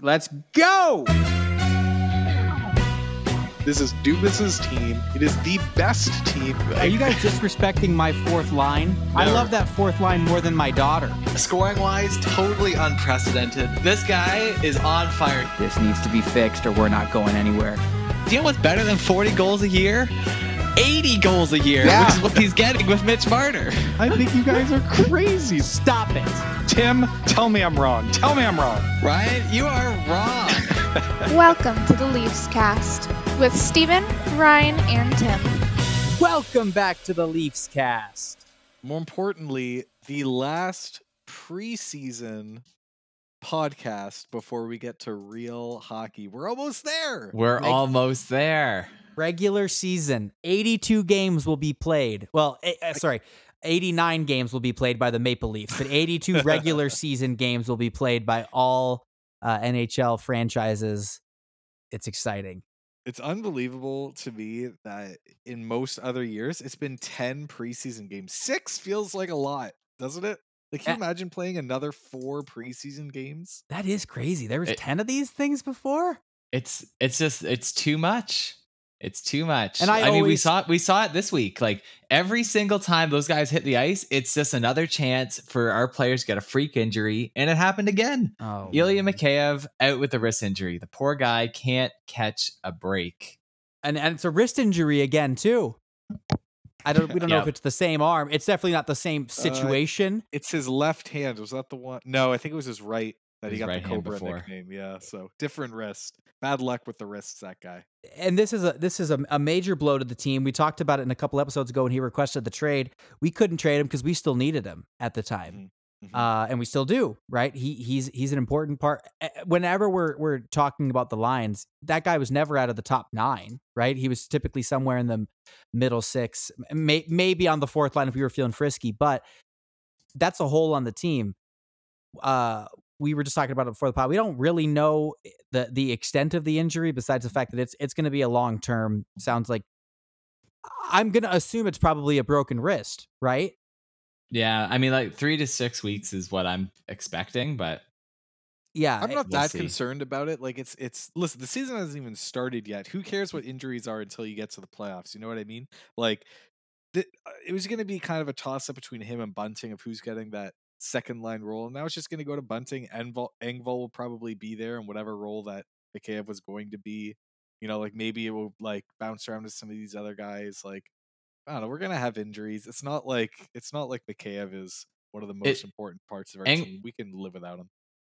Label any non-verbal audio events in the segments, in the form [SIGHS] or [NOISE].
Let's go! This is Dubas's team. It is the best team. Are you guys disrespecting my fourth line? I love that fourth line more than my daughter. Scoring wise, totally unprecedented. This guy is on fire. This needs to be fixed or we're not going anywhere. Do you know what's better than 40 goals a year? 80 goals a year, Yeah. which is what he's getting with Mitch Marner. I think you guys are crazy. Stop it. Tim, tell me I'm wrong. Tell me I'm wrong. Ryan, you are wrong. [LAUGHS] Welcome to the Leafs Cast with Steven, Ryan, and Tim. Welcome back to the Leafs cast. More importantly, the last preseason podcast before we get to real hockey. We're almost there. We're Reg- almost there. Regular season, 82 games will be played. Well, eh, sorry, 89 games will be played by the Maple Leafs, but 82 [LAUGHS] regular season games will be played by all uh, NHL franchises. It's exciting. It's unbelievable to me that in most other years, it's been 10 preseason games. Six feels like a lot, doesn't it? Like, can you Eh. imagine playing another four preseason games? That is crazy. There was It- 10 of these things before? It's it's just it's too much. It's too much. And I mean, we saw it. We saw it this week. Like every single time those guys hit the ice, it's just another chance for our players to get a freak injury, and it happened again. Oh, Ilya man. Mikheyev out with a wrist injury. The poor guy can't catch a break. and and it's a wrist injury again too. I don't. We don't know if it's the same arm. It's definitely not the same uh, situation. It's his left hand. Was that the one? No, I think it was his right that he got right the Cobra before. nickname. Yeah, so different wrist. Bad luck with the wrists, that guy. and this is a this is a, a major blow to the team. We talked about it in a couple episodes ago when he requested the trade. We couldn't trade him because we still needed him at the time, Mhm. uh, and we still do. Right? He he's he's an important part. eh, Whenever we're we're talking about the lines, that guy was never out of the top nine. Right? He was typically somewhere in the middle six, may, maybe on the fourth line if we were feeling frisky, but that's a hole on the team. Uh, we were just talking about it before the pod. We don't really know the the extent of the injury, besides the fact that it's it's going to be a long term. Sounds like I'm going to assume it's probably a broken wrist, right? Yeah, I mean, like three to six weeks is what I'm expecting, but Yeah, I'm not we'll that concerned about it. Like it's it's listen, the season hasn't even started yet. Who cares what injuries are until you get to the playoffs? You know what I mean? Like th- uh, it was going to be kind of a toss up between him and Bunting of who's getting that second line role. And now it's just going to go to Bunting. Engvall, Engvall will probably be there in whatever role that Mikheyev was going to be. You know, like maybe it will like bounce around to some of these other guys. Like I don't know. We're gonna have injuries. It's not like it's not like Mikheyev is one of the most It- important parts of our Eng- team. We can live without him.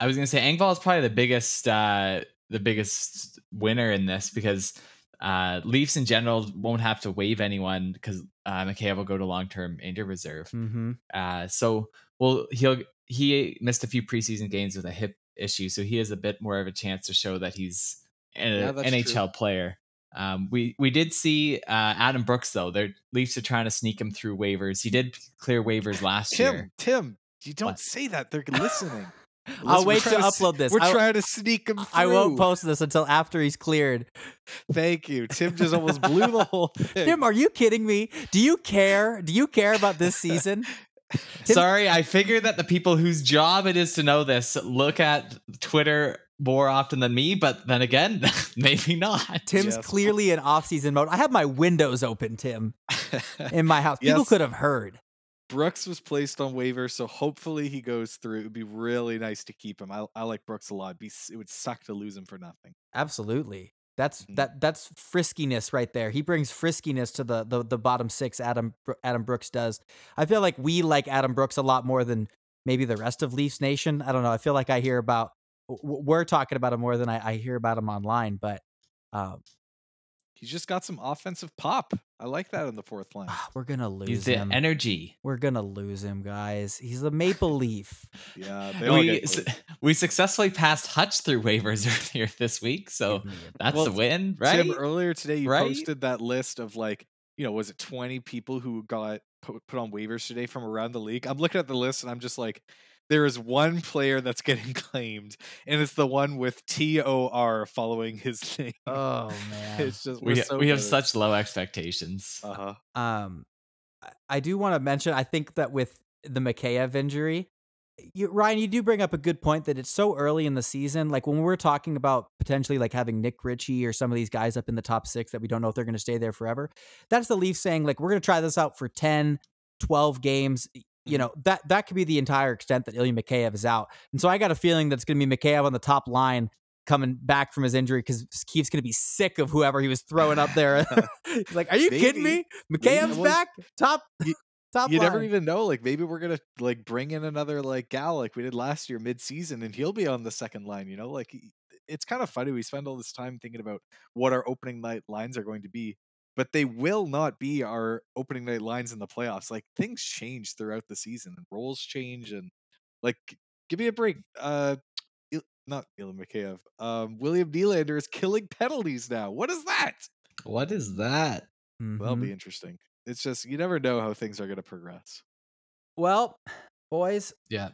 I was gonna say Engvall is probably the biggest uh the biggest winner in this because uh Leafs in general won't have to waive anyone because uh Mikheyev will go to long term injured reserve. hmm Uh so well he'll he missed a few preseason games with a hip issue, so he has a bit more of a chance to show that he's an Yeah, that's true. NHL player. Um, we we did see uh, Adam Brooks though. Their Leafs are trying to sneak him through waivers. He did clear waivers last Tim, year. Tim, you don't What? say that. They're listening. [LAUGHS] I'll Listen, we're wait to trying s- upload this. We're I- trying to sneak him through. I won't post this until after he's cleared. Thank you. Tim just almost blew the [LAUGHS] whole thing. Tim, are you kidding me? Do you care? Do you care about this [LAUGHS] season? Tim- Sorry, I figured that the people whose job it is to know this look at Twitter more often than me, but then again, [LAUGHS] maybe not. Tim's Yes. clearly in off-season mode. I have my windows open, Tim, in my house. People Yes. could have heard. Brooks was placed on waiver, so hopefully he goes through. It would be really nice to keep him. I, I like Brooks a lot. It'd be, it would suck to lose him for nothing. Absolutely. That's Mhm. that that's friskiness right there. He brings friskiness to the the, the bottom six. Adam Adam Brooks does. I feel like we like Adam Brooks a lot more than maybe the rest of Leafs Nation. I don't know. I feel like I hear about we're talking about him more than I, I hear about him online. But um, He's just got some offensive pop. I like that in the fourth line. ah, we're gonna lose He's the him. energy. we're gonna lose him, guys. He's a Maple [LAUGHS] Leaf. Yeah, We get s- moved. we successfally passed Hutch through waivers [LAUGHS] earlier this week, so Give me a- that's Well, a win, right? Tim, earlier today you Right? posted that list of like, you know, was it 20 people who got put, put on waivers today from around the league? I'm looking at the list and I'm just like, there is one player that's getting [LAUGHS] claimed, and it's the one with T O R following his [LAUGHS] name. oh man. it's just we so we have such low expectations. Uh huh. um I- I do want to mention I think that with the Mikheyev injury, you, Ryan, you do bring up a good point that it's so early in the season. Like when we're talking about potentially like having Nick Ritchie or some of these guys up in the top six that we don't know if they're going to stay there forever. That's the Leafs saying like we're going to try this out for 10, 12 games. You mm-hmm. know that that could be the entire extent that Ilya Mikheyev is out, and so I got a feeling that's going to be Mikheyev on the top line coming back from his injury because Keefe's going to be sick of whoever he was throwing up there. [LAUGHS] [LAUGHS] He's like, "Are you kidding me? Maybe. Mikheyev's back top you- [LAUGHS] top you line." never even know. Like maybe we're gonna like bring in another like gal like we did last year mid season, and he'll be on the second line. You know, like it's kind of funny. We spend all this time thinking about what our opening night lines are going to be, but they will not be our opening night lines in the playoffs. Like things change throughout the season, and roles change, and like give me a break. Uh, Il- not Ilya Mikheyev. Um, William Nylander is killing penalties now. What is that? What is that? That'll Mhm. be interesting. It's just you never know how things are going to progress. well, boys. Yeah.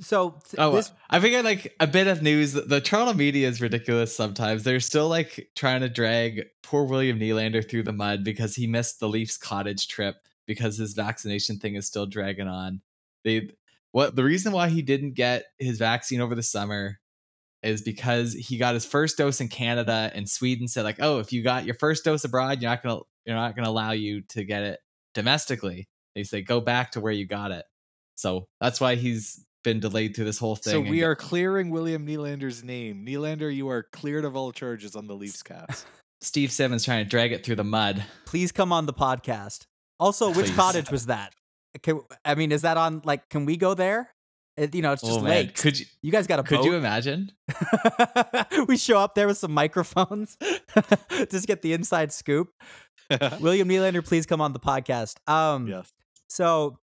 So Oh, this I figured like a bit of news. The Toronto media is ridiculous sometimes. They're still like trying to drag poor William Nylander through the mud because he missed the Leafs cottage trip because his vaccination thing is still dragging on. They what the reason why he didn't get his vaccine over the summer is because he got his first dose in Canada and Sweden said like, "Oh, if you got your first dose abroad, you're not going to you're not going to allow you to get it domestically." They say go back to where you got it. So that's why he's been delayed through this whole thing. So we get- are clearing William Nylander's name. Nylander, you are cleared of all charges on the Leafs cast. [LAUGHS] Steve Simmons trying to drag it through the mud. please come on the podcast. Also, which cottage was that? Can, I mean, is that on? Like, can we go there? It, you know, it's just oh man, lakes. could you you guys got a could boat? you imagine? [LAUGHS] we show up there with some microphones, [LAUGHS] just get the inside scoop. William Nylander, please come on the podcast. Um, yes. So,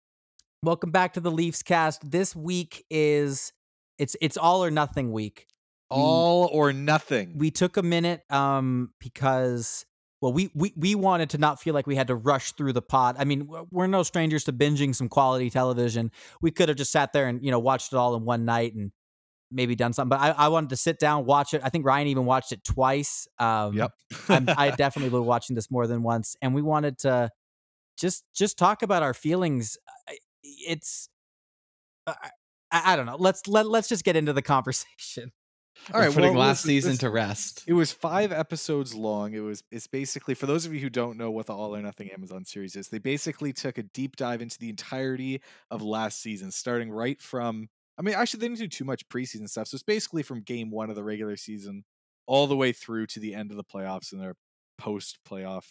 welcome back to the Leafs cast. This week is it's it's all or nothing week. We- All or nothing. we took a minute um because well we we we wanted to not feel like we had to rush through the pod i mean we're no strangers to binging some quality television we could have just sat there and you know watched it all in one night and maybe done something but i, I wanted to sit down watch it i think ryan even watched it twice um Yep. I'm, i [LAUGHS] definitely been watching this more than once and we wanted to just just talk about our feelings it's I, I I don't know let's let, let's just get into the conversation [LAUGHS] all right. Putting well, last season this- to rest. It was five episodes long. It was it's basically for those of you who don't know what the All or Nothing Amazon series is, they basically took a deep dive into the entirety of last season, starting right from I mean, actually they didn't do too much preseason stuff. So it's basically from game one of the regular season all the way through to the end of the playoffs and their post playoff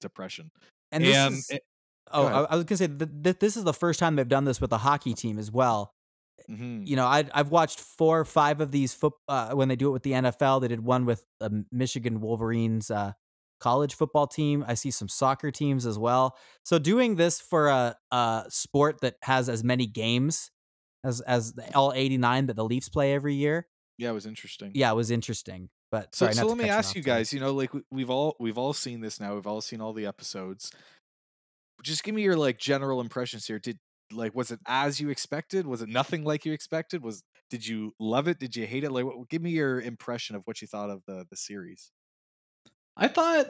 depression. and this and is, it- Oh, I. I was gonna say th- th- this is the first time they've done this with a hockey team as well. mhm. You know, I, I've watched four or five of these foot uh, when they do it with the NFL. They did one with the Michigan Wolverines uh, college football team. I see some soccer teams as well. So doing this for a, a sport that has as many games as as the all eighty nine that the Leafs play every year, Yeah, it was interesting. yeah, it was interesting. But So, sorry, so not let me ask you guys. You know, like we- we've all we've all seen this now. We've all seen all the episodes. Just give me your like general impressions here. Did like was it as you expected? Was it nothing like you expected? Was did you love it? Did you hate it? Like, what, give me your impression of what you thought of the the series. I thought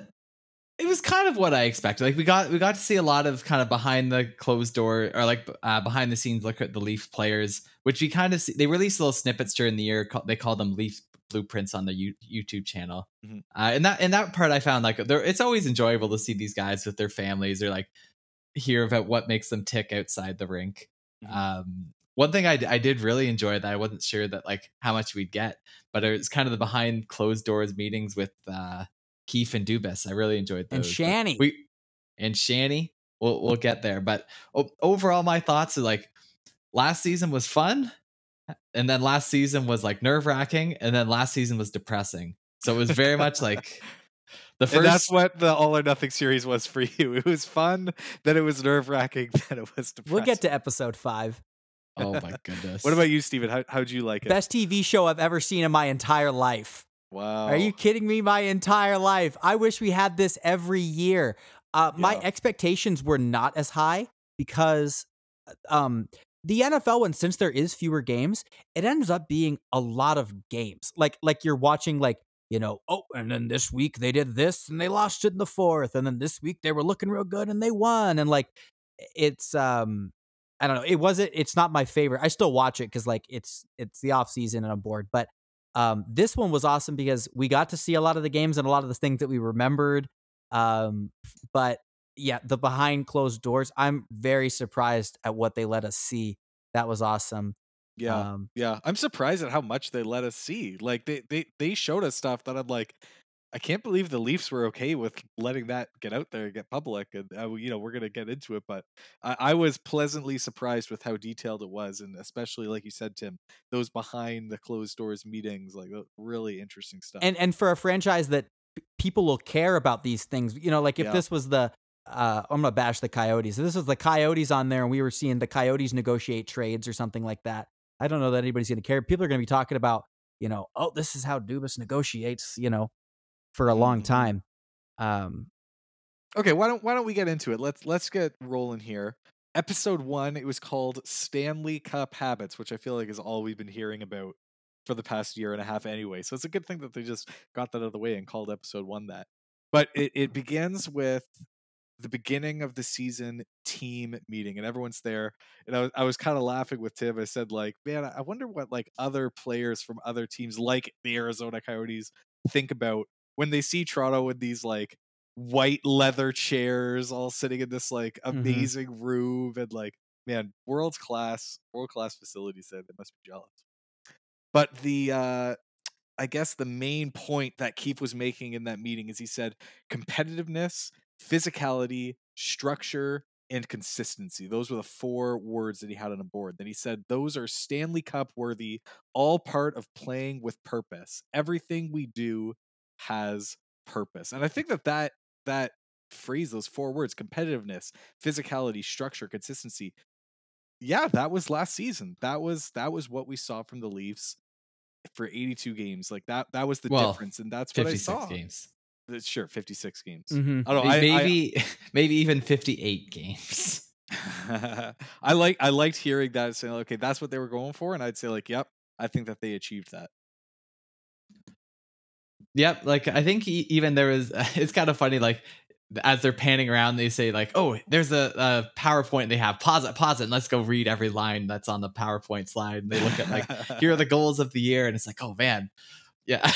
it was kind of what I expected. Like we got we got to see a lot of kind of behind the closed door or like uh, behind the scenes look at the Leaf players, which we kind of see. They released little snippets during the year. They call them Leaf blueprints on the U- YouTube channel. Mhm. Uh, and that and that part I found like it's always enjoyable to see these guys with their families or like hear about what makes them tick outside the rink. Mhm. Um, one thing I, I did really enjoy that I wasn't sure that like how much we'd get, but it was kind of the behind closed doors meetings with uh, Keefe and Dubas. I really enjoyed those. And Shanny. we and Shanny. We'll we'll get there, but o- overall, my thoughts are like last season was fun, and then last season was like nerve wracking, and then last season was depressing. So it was very much like [LAUGHS] the And that's what the All or Nothing series was for [LAUGHS] you. It was fun. Then it was nerve wracking. [LAUGHS] Then it was depressing. We'll get to episode five. Oh my [LAUGHS] goodness! What about you, Steven? How how'd you like it? Best TV show I've ever seen in my entire life. wow. Are you kidding me? My entire life. I wish we had this every year. Uh, My expectations were not as high because um, the NFL one, since there is fewer games, it ends up being a lot of games. Like like you're watching like you know oh and then this week they did this and they lost it in the fourth and then this week they were looking real good and they won and like it's um I don't know. It wasn't. It's not my favorite. I still watch it because like it's it's the off season and I'm bored. But um, this one was awesome because we got to see a lot of the games and a lot of the things that we remembered. Um, but yeah, the behind closed doors. I'm very surprised at what they let us see. That was awesome. Yeah, Um, yeah. I'm surprised at how much they let us see. Like they they they showed us stuff that I'm like, I can't believe the Leafs were okay with letting that get out there and get public. And uh, you know we're gonna get into it, but I, I was pleasantly surprised with how detailed it was, and especially like you said, Tim, those behind the closed doors meetings, like uh, really interesting stuff. and and for a franchise that people will care about these things you know like if Yeah. this was the uh i'm gonna bash the coyotes if this was the coyotes on there and we were seeing the coyotes negotiate trades or something like that i don't know that anybody's gonna care people are gonna be talking about you know oh this is how dubas negotiates you know for a long Mhm. time um Okay, why don't why don't we get into it? Let's let's get rolling here. Episode one, it was called Stanley Cup Habits, which I feel like is all we've been hearing about for the past year and a half anyway. So it's a good thing that they just got that out of the way and called episode one that. But it, it begins with the beginning of the season team meeting and everyone's there and i was, I was kind of laughing with tim i said like man i wonder what like other players from other teams like the arizona coyotes think about when they see toronto with these like white leather chairs all sitting in this like Mhm. amazing room and like man world class world class facilities there they must be jealous but the uh I guess the main point that Keefe was making in that meeting is he said competitiveness, physicality, structure, and consistency. Those were the four words that he had on a board. Then he said those are Stanley Cup worthy, all part of playing with purpose. Everything we do has purpose. And I think that that that phrase those four words competitiveness, physicality, structure, consistency. Yeah, that was last season. That was that was what we saw from the Leafs for 82 games. Like that that was the Well, difference and that's what I saw. games. Sure, 56 games. mhm. I don't know. May- I, I- maybe [LAUGHS] maybe even 58 games. [LAUGHS] I like I liked hearing that and saying, okay, that's what they were going for, and I'd say like, yep, I think that they achieved that. Yep, like I think even there was. [LAUGHS] It's kind of funny, like as they're panning around, they say like, "Oh, there's a, a PowerPoint they have. Pause it, pause it, and let's go read every line that's on the PowerPoint slide." And they look at like, "Here are the goals of the year," and it's like, "Oh man, yeah."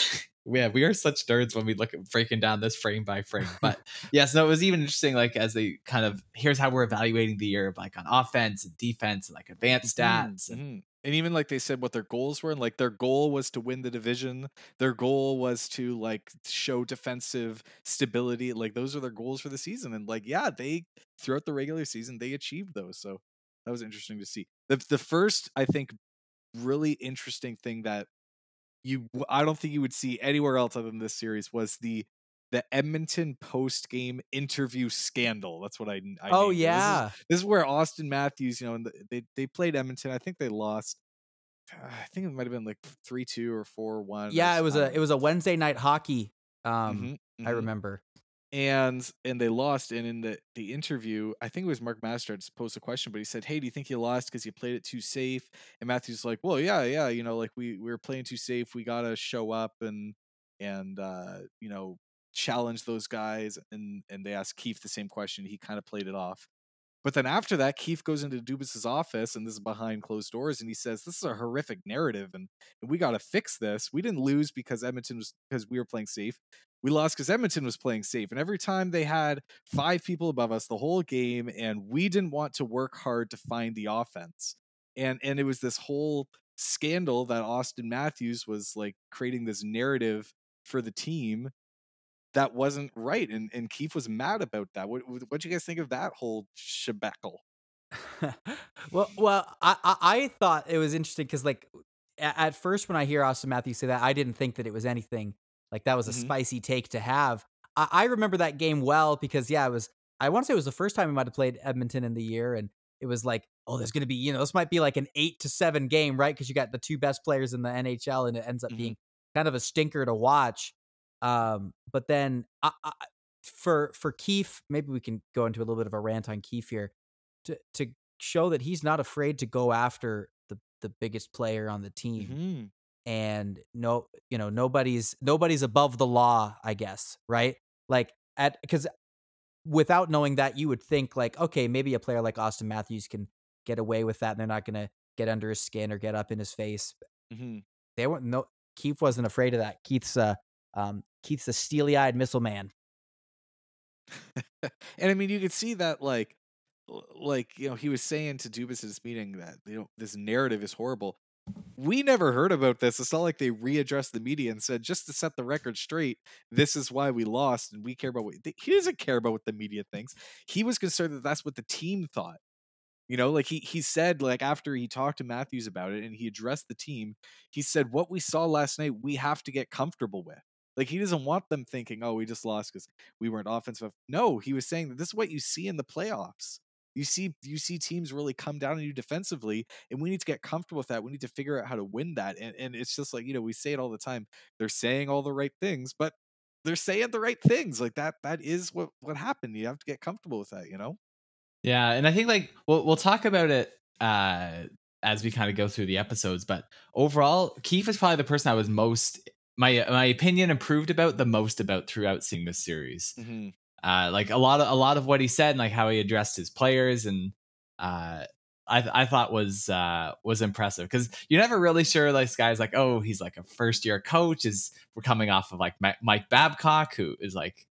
Yeah, we are such nerds when we look at breaking down this frame by frame. But [LAUGHS] yes, no, it was even interesting. Like as they kind of here's how we're evaluating the year, like on offense and defense and like advanced stats. And, Mhm. And even like they said what their goals were, and like their goal was to win the division. Their goal was to like show defensive stability. Like those are their goals for the season. And like, yeah, they throughout the regular season they achieved those. So that was interesting to see. The the first, I think, really interesting thing that you I don't think you would see anywhere else other than this series was the the Edmonton post game interview scandal. That's what I, I oh it. This is- yeah this is where Auston Matthews, you know, and the- they they played Edmonton. I think they lost. I think it might have been like three two or four one. yeah it was a it was a wednesday night hockey um Mm-hmm, i remember and and they lost. And in the the interview, I think it was Mark Master had posed a question, but he said, "Hey, do you think you lost because you played it too safe?" And Matthews like, "Well, yeah, yeah, you know, like we we were playing too safe. We gotta show up and and uh, you know challenge those guys." And and they asked Keefe the same question. He kind of played it off. But then after that, Keefe goes into Dubas's office, and this is behind closed doors, and he says, "This is a horrific narrative, and, and we got to fix this. We didn't lose because Edmonton was because we were playing safe. We lost because Edmonton was playing safe. And every time they had five people above us the whole game, and we didn't want to work hard to find the offense. And and it was this whole scandal that Auston Matthews was like creating this narrative for the team that wasn't right, and and Keefe was mad about that. What what do you guys think of that whole shebackle? [LAUGHS] well, well, I, I I thought it was interesting because like at first when I hear Auston Matthews say that, I didn't think that it was anything like that was a Mhm. spicy take to have. I, I remember that game well because yeah, it was. I want to say it was the first time we might have played Edmonton in the year, and it was like, oh, there's going to be you know this might be like an eight to seven game, right? Because you got the two best players in the NHL, and it ends up Mhm. being kind of a stinker to watch. Um, but then I, I, for for Keefe, maybe we can go into a little bit of a rant on Keefe here to to show that he's not afraid to go after the the biggest player on the team Mhm. And no you know nobody's nobody's above the law i guess right like at because without knowing that you would think like okay maybe a player like auston matthews can get away with that. And they're not going to get under his skin or get up in his face. hmm They weren't no Keefe wasn't afraid of that. Keefe's uh um Keefe's a steely eyed missile man. [LAUGHS] and I mean, you could see that, like, like you know, he was saying to Dubas at this meeting that you know this narrative is horrible. We never heard about this. It's not like they readdressed the media and said, just to set the record straight, this is why we lost, and we care about what he doesn't care about what the media thinks. He was concerned that that's what the team thought. You know, like he he said, like after he talked to Matthews about it and he addressed the team, he said, "What we saw last night, we have to get comfortable with." Like he doesn't want them thinking, "Oh, we just lost because we weren't offensive." No, he was saying that this is what you see in the playoffs. You see, you see teams really come down on you defensively, and we need to get comfortable with that. We need to figure out how to win that. And and it's just like you know, we say it all the time. They're saying all the right things, but they're saying the right things. Like that. That is what what happened. You have to get comfortable with that. You know. Yeah, and I think like we'll we'll talk about it uh as we kind of go through the episodes, but overall, Keefe is probably the person I was most my my opinion improved about the most about throughout seeing this series. Mm-hmm. Uh like a lot of a lot of what he said and like how he addressed his players and uh I, I thought was uh was impressive because you're never really sure like this guy's like oh he's like a first year coach is we're coming off of like Mi- Mike Babcock who is like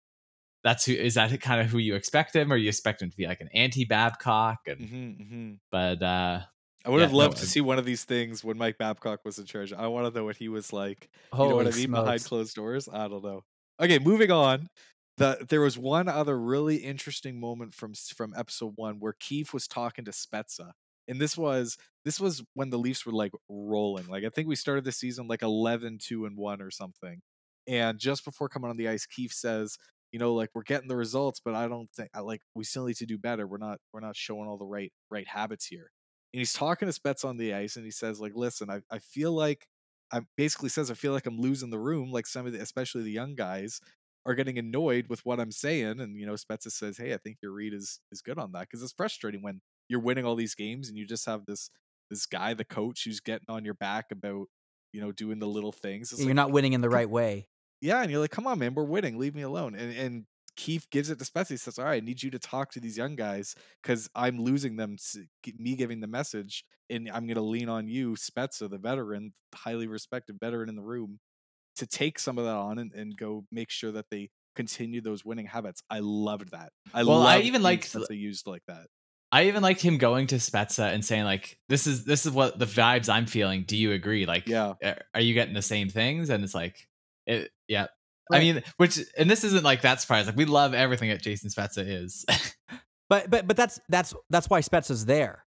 that's who is that kind of who you expect him or you expect him to be like an anti Babcock and Mm-hmm, mm-hmm. but uh I would Yeah, have loved no, to I- see one of these things when Mike Babcock was in charge. I want to know what he was like. Holy you know what I mean? Behind closed doors. I don't know. Okay, moving on. The there was one other really interesting moment from from episode one where Keefe was talking to Spezza, and this was this was when the Leafs were like rolling. Like I think we started the season like 11 2 and one or something. And just before coming on the ice, Keefe says, you know, like we're getting the results, but I don't think I like we still need to do better. We're not we're not showing all the right right habits here. And he's talking to Spets on the ice, and he says, like, listen, I, I feel like I basically says I feel like I'm losing the room, like some of the especially the young guys are getting annoyed with what I'm saying. And you know, Spezza says, Hey, I think your read is is good on that because it's frustrating when you're winning all these games and you just have this this guy, the coach, who's getting on your back about you know doing the little things. It's You're like, not winning in the right way. yeah, and you're like, come on, man, we're winning. Leave me alone. And and Keefe gives it to Spezza. He says, all right, I need you to talk to these young guys because I'm losing them. Me giving the message, and I'm going to lean on you, Spezza, the veteran, highly respected veteran in the room, to take some of that on and, and go make sure that they continue those winning habits. I loved that. I Well, I even being liked- Spezza used like that. I even liked him going to Spezza and saying like this is this is what the vibes I'm feeling. Do you agree? Like Yeah. are- are you getting the same things? And it's like it yeah. I mean, which and this isn't like that surprise. Like we love everything that Jason Spezza is. [LAUGHS] But but but that's that's that's why Spezza's there,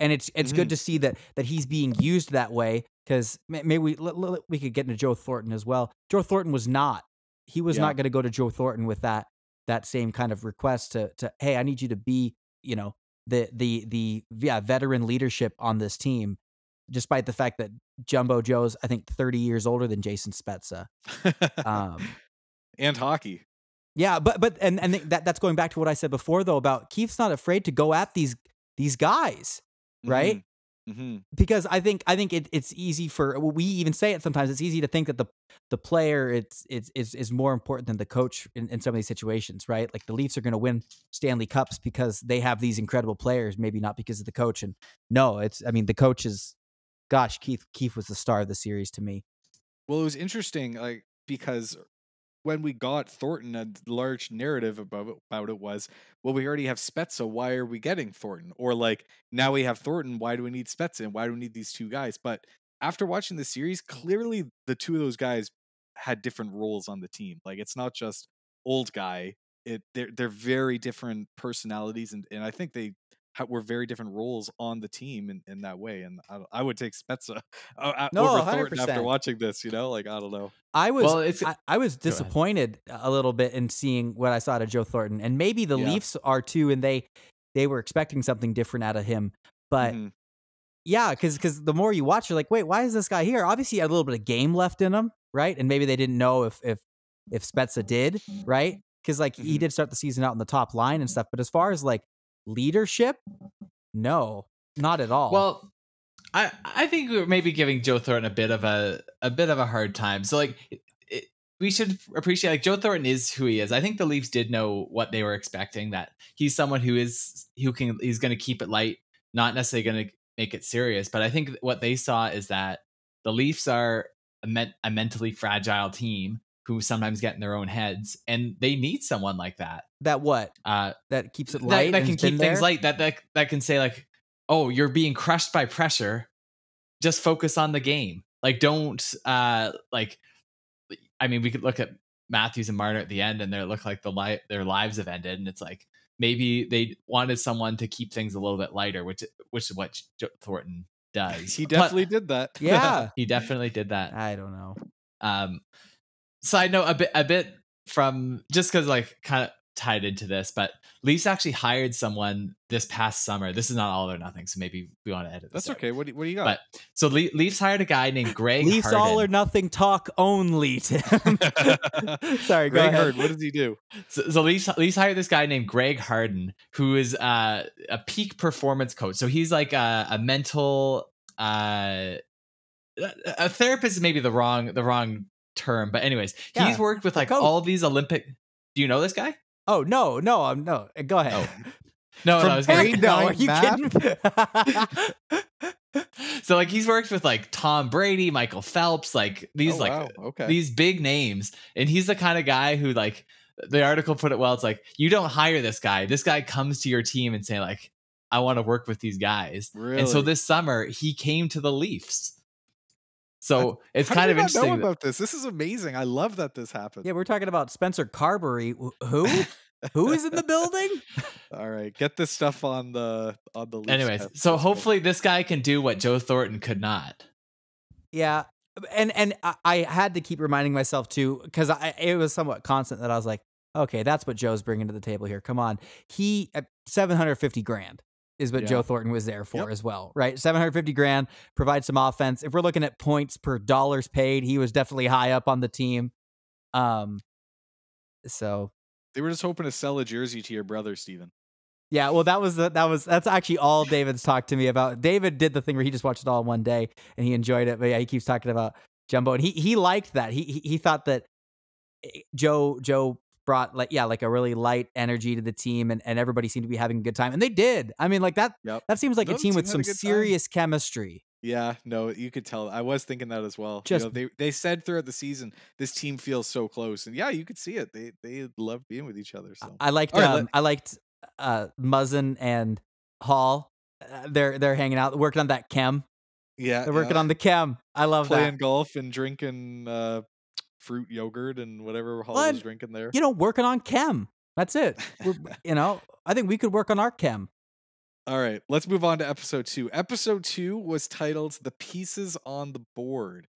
and it's it's good Mhm. to see that that he's being used that way. Because maybe we l- l- we could get into Joe Thornton as well. Joe Thornton was not. He was Yeah. not going to go to Joe Thornton with that that same kind of request to to hey, I need you to be you know the the the yeah veteran leadership on this team, despite the fact that Jumbo Joe's I think thirty years older than Jason Spezza. Um, [LAUGHS] and hockey. yeah, but but and and that that's going back to what I said before though about Keefe's not afraid to go at these these guys, right? Mm-hmm. Mm-hmm. Because I think I think it, it's easy for we even say it sometimes. It's easy to think that the the player it's it's is is more important than the coach in, in some of these situations, right? Like the Leafs are going to win Stanley Cups because they have these incredible players, maybe not because of the coach. And no, it's I mean the coach is, gosh, Keefe Keefe was the star of the series to me. Well, it was interesting, like because when we got Thornton, a large narrative about it, about it was, well, we already have Spezza. Why are we getting Thornton? Or like now we have Thornton. Why do we need Spezza? And why do we need these two guys? But after watching the series, clearly the two of those guys had different roles on the team. Like it's not just old guy. It they're they're very different personalities, and and I think they were very different roles on the team in, in that way. And I, I would take Spezza [LAUGHS] uh, No, over Thornton after watching this. You know, like I don't know. I was Well, it's- I, I was disappointed a little bit in seeing what I saw out of Joe Thornton, and maybe the Yeah. Leafs are too, and they they were expecting something different out of him. But Mhm. yeah, because because the more you watch, you're like, wait, why is this guy here? Obviously, he had a little bit of game left in him, right? And maybe they didn't know if if if Spezza did, right? Because like he Mhm. did start the season out in the top line and stuff. But as far as like leadership, no, not at all. Well, I I think we are maybe giving Joe Thornton a bit of a a bit of a hard time. So like we should appreciate like Joe Thornton is who he is. I think the Leafs did know what they were expecting that he's someone who is who can he's going to keep it light, not necessarily going to make it serious. But I think what they saw is that the Leafs are a, a mentally fragile team who sometimes get in their own heads, and they need someone like that. That what? Uh, That keeps it that, light. that and can has been keep things light. That, that that can say like, "Oh, you're being crushed by pressure. Just focus on the game. Like, don't uh like." I mean, we could look at Matthews and Marner at the end, and they look like the li- their lives have ended, and it's like maybe they wanted someone to keep things a little bit lighter, which which is what Joe Thornton does. He But definitely did that. [LAUGHS] Yeah. he definitely did that. I don't know. Um, side note, a bit, a bit from just because like kind of tied into this, but Leafs actually hired someone this past summer. This is not all or nothing, so maybe we want to edit. This That's out. okay. What do, what do you got? But so Le- Leafs hired a guy named Greg. Leafs Harden. all or nothing talk only, Tim. [LAUGHS] [LAUGHS] Sorry, Greg ahead. Hurd, what does he do? So, so Leafs, Leafs hired this guy named Greg Harden, who is uh, a peak performance coach. So he's like a, a mental, uh, a therapist is maybe the wrong the wrong term, but anyways, Yeah, he's worked with like coach. all these Olympic. Do you know this guy? Oh no, no, I'm no. Eh, go oh. ahead. Oh. [LAUGHS] No, From no, I was Heck gonna, no, are you math? [LAUGHS] kidding? so like he's worked with like Tom Brady, Michael Phelps, like these Oh, like wow. okay. these big names, and he's the kind of guy who like the article put it well. It's like you don't hire this guy. This guy comes to your team and say like, I want to work with these guys. really? And so this summer he came to the Leafs. So it's How kind did of we not know that- about this. This is amazing. I love that this happened. yeah, we're talking about Spencer Carberry. Who? [LAUGHS] Who is in the building? All right, get this stuff on the on the. Leafs Anyways, test so hopefully this guy can do what Joe Thornton could not. Yeah, and and I, I had to keep reminding myself too because I it was somewhat constant that I was like, okay, that's what Joe's bringing to the table here. Come on, he at seven hundred fifty grand is what Yeah. Joe Thornton was there for Yep. as well, right? Seven hundred fifty grand provides some offense. If we're looking at points per dollars paid, he was definitely high up on the team. Um, so they were just hoping to sell a jersey to your brother, Steven. Yeah, well, that was the, that was that's actually all David's talked to me about. David did the thing where he just watched it all in one day and he enjoyed it. But yeah, he keeps talking about Jumbo, and he he liked that. He he, he thought that eh, Joe Joe brought like yeah like a really light energy to the team, and, and everybody seemed to be having a good time, and they did. I mean, like that Yep. that seems like No, a team team with some good time. serious chemistry. Yeah, no, you could tell. I was thinking that as well. Just- you know, they they said throughout the season this team feels so close, and yeah, you could see it. They they love being with each other. So I liked right, um, let- I liked uh, Muzzin and Holl. Uh, they're they're hanging out, working on that chem. yeah, They're working yeah. on the chem. I love playing that. golf and drinking uh, fruit yogurt and whatever Holl Well, was drinking there. you know, working on chem. That's it. [LAUGHS] You know, I think we could work on our chem. All right, let's move on to episode two. Episode two was titled "The Pieces on the Board,"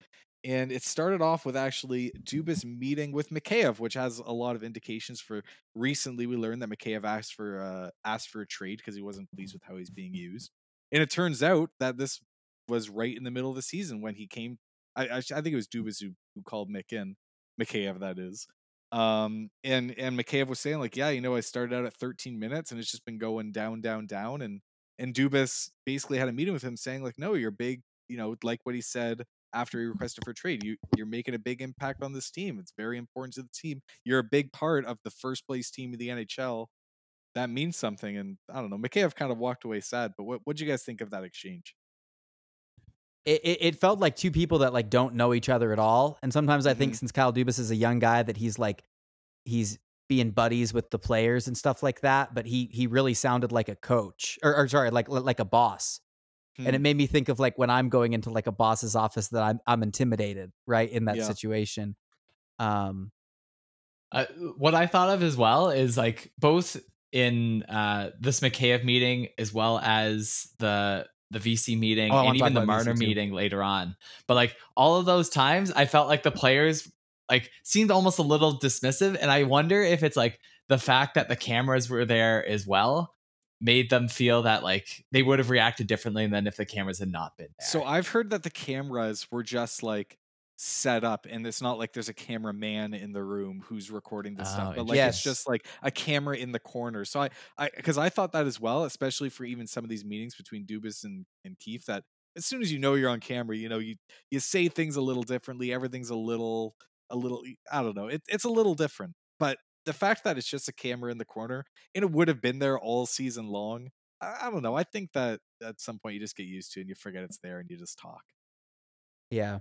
and it started off with actually Dubas meeting with Mikheyev, which has a lot of indications for. Recently, we learned that Mikheyev asked for uh, asked for a trade because he wasn't pleased with how he's being used, and it turns out that this was right in the middle of the season when he came. I I, I think it was Dubas who who called Mick in, Mikheyev that is. Um and and Mikheyev was saying like, yeah, you know, I started out at 13 minutes and it's just been going down, down, down, and and Dubas basically had a meeting with him saying like, no, you're big, you know, like what he said after he requested for trade. You you're making a big impact on this team. It's very important to the team. You're a big part of the first place team of the NHL. That means something. And I don't know, Mikheyev kind of walked away sad. But what what'd you guys think of that exchange? It, it, it felt like two people that like don't know each other at all. And sometimes I think Mhm. since Kyle Dubas is a young guy that he's like he's being buddies with the players and stuff like that. But he he really sounded like a coach or, or sorry, like like a boss. And it Hmm. made me think of like when I'm going into like a boss's office that I'm I'm intimidated, right? In that Yeah. situation. Um Uh, what I thought of as well is like both in uh, this Mikheyev meeting as well as the the Vesey meeting Oh, and even the Marner meeting later on. But like all of those times, I felt like the players like seemed almost a little dismissive, and I wonder if it's like the fact that the cameras were there as well made them feel that like they would have reacted differently than if the cameras had not been there. So I've heard that the cameras were just like set up and it's not like there's a cameraman in the room who's recording this Oh, stuff but like Yes. it's just like a camera in the corner so i i because i thought that as well especially for even some of these meetings between dubas and and keefe that as soon as you know you're on camera you know you you say things a little differently everything's a little a little i don't know it, it's a little different but the fact that it's just a camera in the corner and it would have been there all season long i, I don't know i think that at some point you just get used to it and you forget it's there and you just talk. Yeah.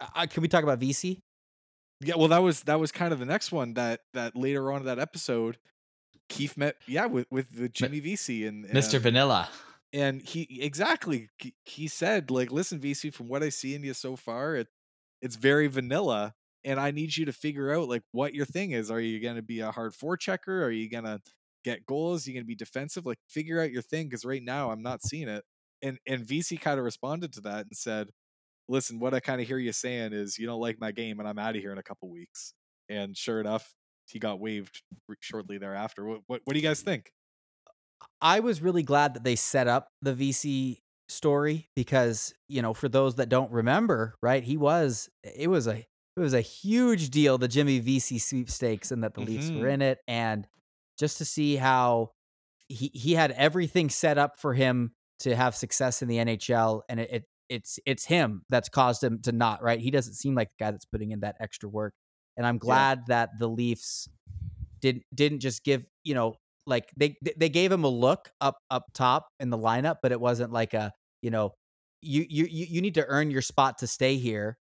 Uh, can we talk about Vesey? Yeah, well, that was that was kind of the next one that that later on in that episode, Keefe met yeah with with the Jimmy Vesey and Mr. Vanilla. and he exactly he- he said like listen Vesey from what I see in you so far it it's very vanilla and I need you to figure out like what your thing is are you going to be a hard four checker? are you going to get goals are you going to be defensive like figure out your thing cuz right now I'm not seeing it and and Vesey kind of responded to that and said listen what I kind of hear you saying is you don't like my game and I'm out of here in a couple weeks. And sure enough he got waived shortly thereafter. What what, what do you guys think? I was really glad that they set up the Vesey story because, you know, for those that don't remember, right, he was it was a it was a huge deal the Jimmy Vesey sweepstakes and that the Leafs were Mhm. in it. And just to see how he he had everything set up for him to have success in the NHL and it, it it's it's him that's caused him to not, right? He doesn't seem like the guy that's putting in that extra work. And I'm glad that the Leafs didn't didn't just give you know like they they gave him a look up up top in the lineup, but it wasn't like a you know you you you you need to earn your spot to stay here.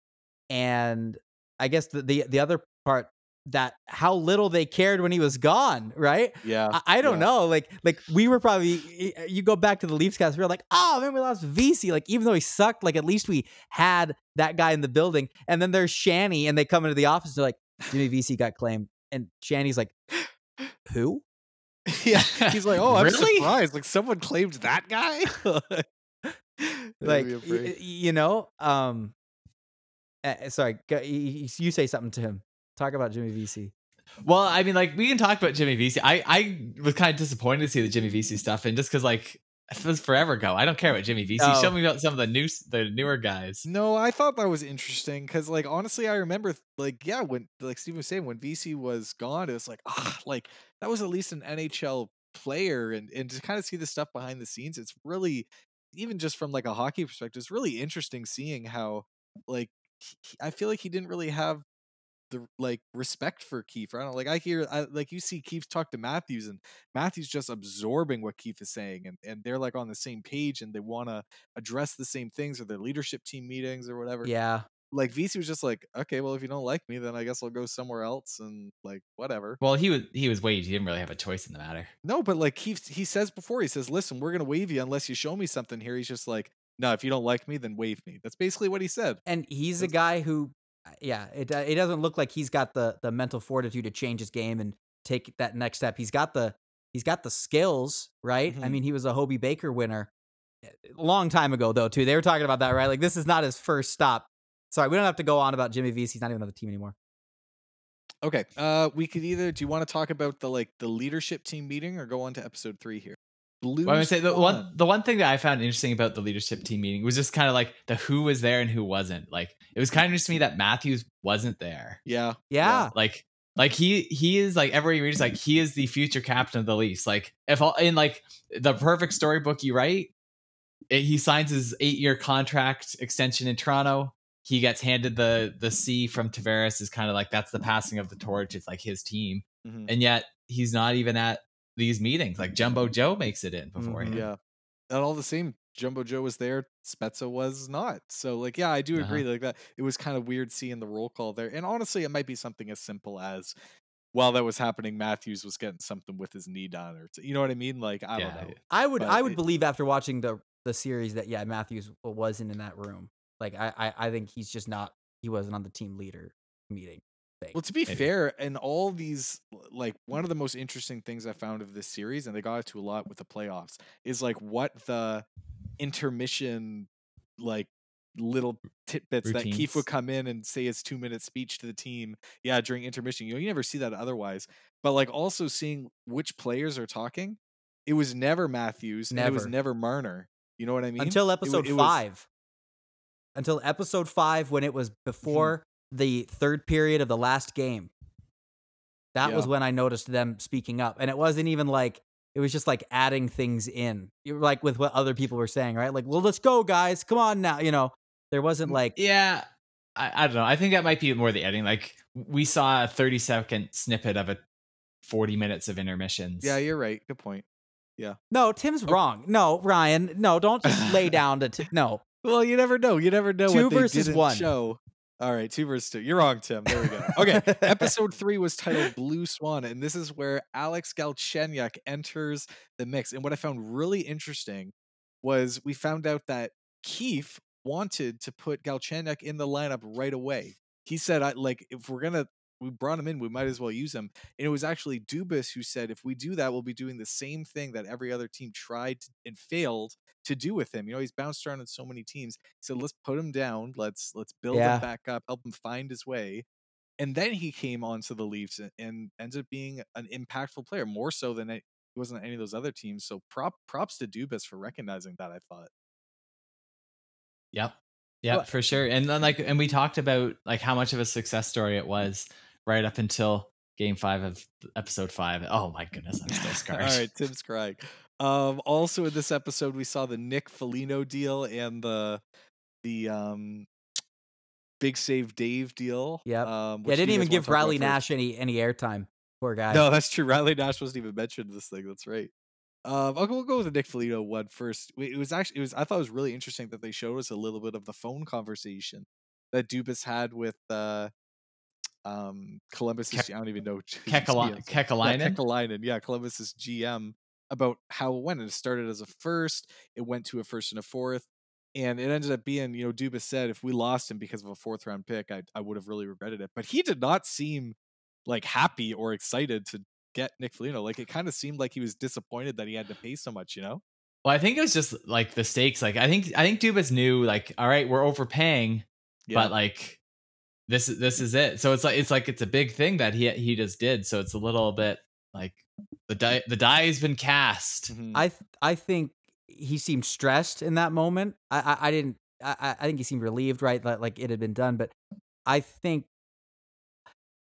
And I guess the the, the other part that how little they cared when he was gone, right? yeah I, I don't yeah. know. Like, like we were probably. You go back to the Leafs cast. We were like, oh man, we lost Vesey. Like, even though he sucked, like at least we had that guy in the building. And then there's Shanny, and they come into the office. They're like, Jimmy Vesey got claimed, and Shanny's like, who? [LAUGHS] yeah, he's like, oh, I'm [LAUGHS] Really? surprised. Like someone claimed that guy. [LAUGHS] Like, That'd be a y- you know, um, uh, sorry, you say something to him. Talk about Jimmy Vesey. Well, I mean, like we can talk about Jimmy Vesey. I I was kind of disappointed to see the Jimmy Vesey stuff, and just because like it was forever ago, I don't care about Jimmy Vesey. Oh. Show me about some of the new, the newer guys. no, I thought that was interesting because, like, honestly, I remember, like, yeah, when, like Steven was saying, when Vesey was gone, it was like, ah, like that was at least an NHL player, and and to kind of see the stuff behind the scenes, it's really, even just from like a hockey perspective, it's really interesting seeing how, like, he- he- I feel like he didn't really have the like respect for Keefe. I don't like I hear I, like you see Keefe talk to Matthews and Matthews just absorbing what Keefe is saying and, and they're like on the same page and they want to address the same things or their leadership team meetings or whatever. Yeah, Like Vesey was just like, okay, well if you don't like me, then I guess I'll go somewhere else and like whatever. Well, he was he was waived. He didn't really have a choice in the matter. No, but like Keefe he says before, he says, Listen, we're gonna waive you unless you show me something here. He's just like, No, if you don't like me, then waive me. That's basically what he said. and he's a guy who, yeah, it uh, it doesn't look like he's got the the mental fortitude to change his game and take that next step. He's got the he's got the skills, right? I Mhm. mean, he was a Hobey Baker winner a long time ago, though. Too, they were talking about that, right? Like this is not his first stop. Sorry, we don't have to go on about Jimmy Vesey. He's not even on the team anymore. Okay. Uh we could either do you want to talk about the like the leadership team meeting or go on to episode three here? Blue Well, I would say the one Swan. the one thing that I found interesting about the leadership team meeting was just kind of like the who was there and who wasn't. Like it was kind of just to me that Matthews wasn't there. Yeah. Yeah, Like like he he is like every reads like he is the future captain of the Leafs. Like if all in like the perfect storybook you write, it, he signs his eight year contract extension in Toronto. He gets handed the the C from Tavares is kind of like that's the passing of the torch. It's like his team, Mhm. and yet he's not even at these meetings. Like Jumbo Joe makes it in before Mhm. Yeah. And all the same, Jumbo Joe was there, Spezza was not. So like yeah, I do agree Uh-huh. like that. It was kind of weird seeing the roll call there. And honestly, it might be something as simple as while that was happening, Matthews was getting something with his knee done or t- you know what I mean? Like I Yeah, don't know. I would But I would it- believe after watching the the series that yeah Matthews wasn't in that room. Like I I, I think he's just not he wasn't on the team leader meeting. Thing. Well, to be Maybe. fair, and all these like one of the most interesting things I found of this series, and they got it to a lot with the playoffs, is like what the intermission like little tidbits that Keefe would come in and say his two minute speech to the team. Yeah, during intermission. You know, you never see that otherwise. But like also seeing which players are talking, it was never Matthews, and it was Never. never Marner. You know what I mean? until episode it was- five. Until episode five, when it was mm-hmm. before the third period of the last game. That was when I noticed them speaking up, and it wasn't even like it was just like adding things in, like with what other people were saying, right? Like, well, let's go, guys, come on now. You know, there wasn't mm, like Yeah, I, I don't know. I think that might be more the editing. Like we saw a 30 second snippet of a 40 minutes of intermissions. Yeah, you're right. Good point. Yeah. No, Tim's Oh. wrong. No, Ryan. No, don't just lay [LAUGHS] down to Tim. No. Well, you never know. You never know Two what they versus didn't one. show. All right, two versus two. You're wrong, Tim. There we go. Okay, [LAUGHS] episode three was titled Blue Swan, and this is where Alex Galchenyuk enters the mix. And what I found really interesting was we found out that Keefe wanted to put Galchenyuk in the lineup right away. He said, "I like if we're gonna." We brought him in. We might as well use him. And it was actually Dubas who said, "If we do that, we'll be doing the same thing that every other team tried and failed to do with him. You know, he's bounced around in so many teams. So let's put him down. Let's let's build Yeah. him back up, help him find his way. And then he came onto the Leafs and, and ended up being an impactful player, more so than it, he wasn't on any of those other teams. So prop props to Dubas for recognizing that. I thought. Yep. Yep, Well- for sure. And then like and we talked about like how much of a success story it mm. was right up until game five of episode five. Oh my goodness, I'm still [LAUGHS] scarred. All right, Tim's crying. Um, also in this episode, we saw the Nick Foligno deal and the the um big save Dave deal. Yep. Um, Yeah, which do didn't even give Riley? Nash any any airtime. Poor guy. No, that's true. Riley Nash wasn't even mentioned in this thing. That's right. Um, I'll go, we'll go with the Nick Foligno one first. It was actually it was I thought it was really interesting that they showed us a little bit of the phone conversation that Dubas had with uh um Columbus's Ke- I don't even know Kekala- Kekalainen? Yeah, Kekalainen. Yeah, Columbus's GM about how it went. And it started as a first, it went to a first and a fourth. And it ended up being, you know, Dubas said if we lost him because of a fourth round pick, I, I would have really regretted it. But he did not seem like happy or excited to get Nick Foligno. Like it kind of seemed like he was disappointed that he had to pay so much, you know? Well, I think it was just like the stakes. Like I think I think Dubas knew like, all right, we're overpaying, but like this is this is it. So it's like it's like it's a big thing that he he just did. So it's a little bit like the die the die has been cast. Mhm. I th- I think he seemed stressed in that moment. I I, I didn't. I, I- I think he seemed relieved, right? That like it had been done. But I think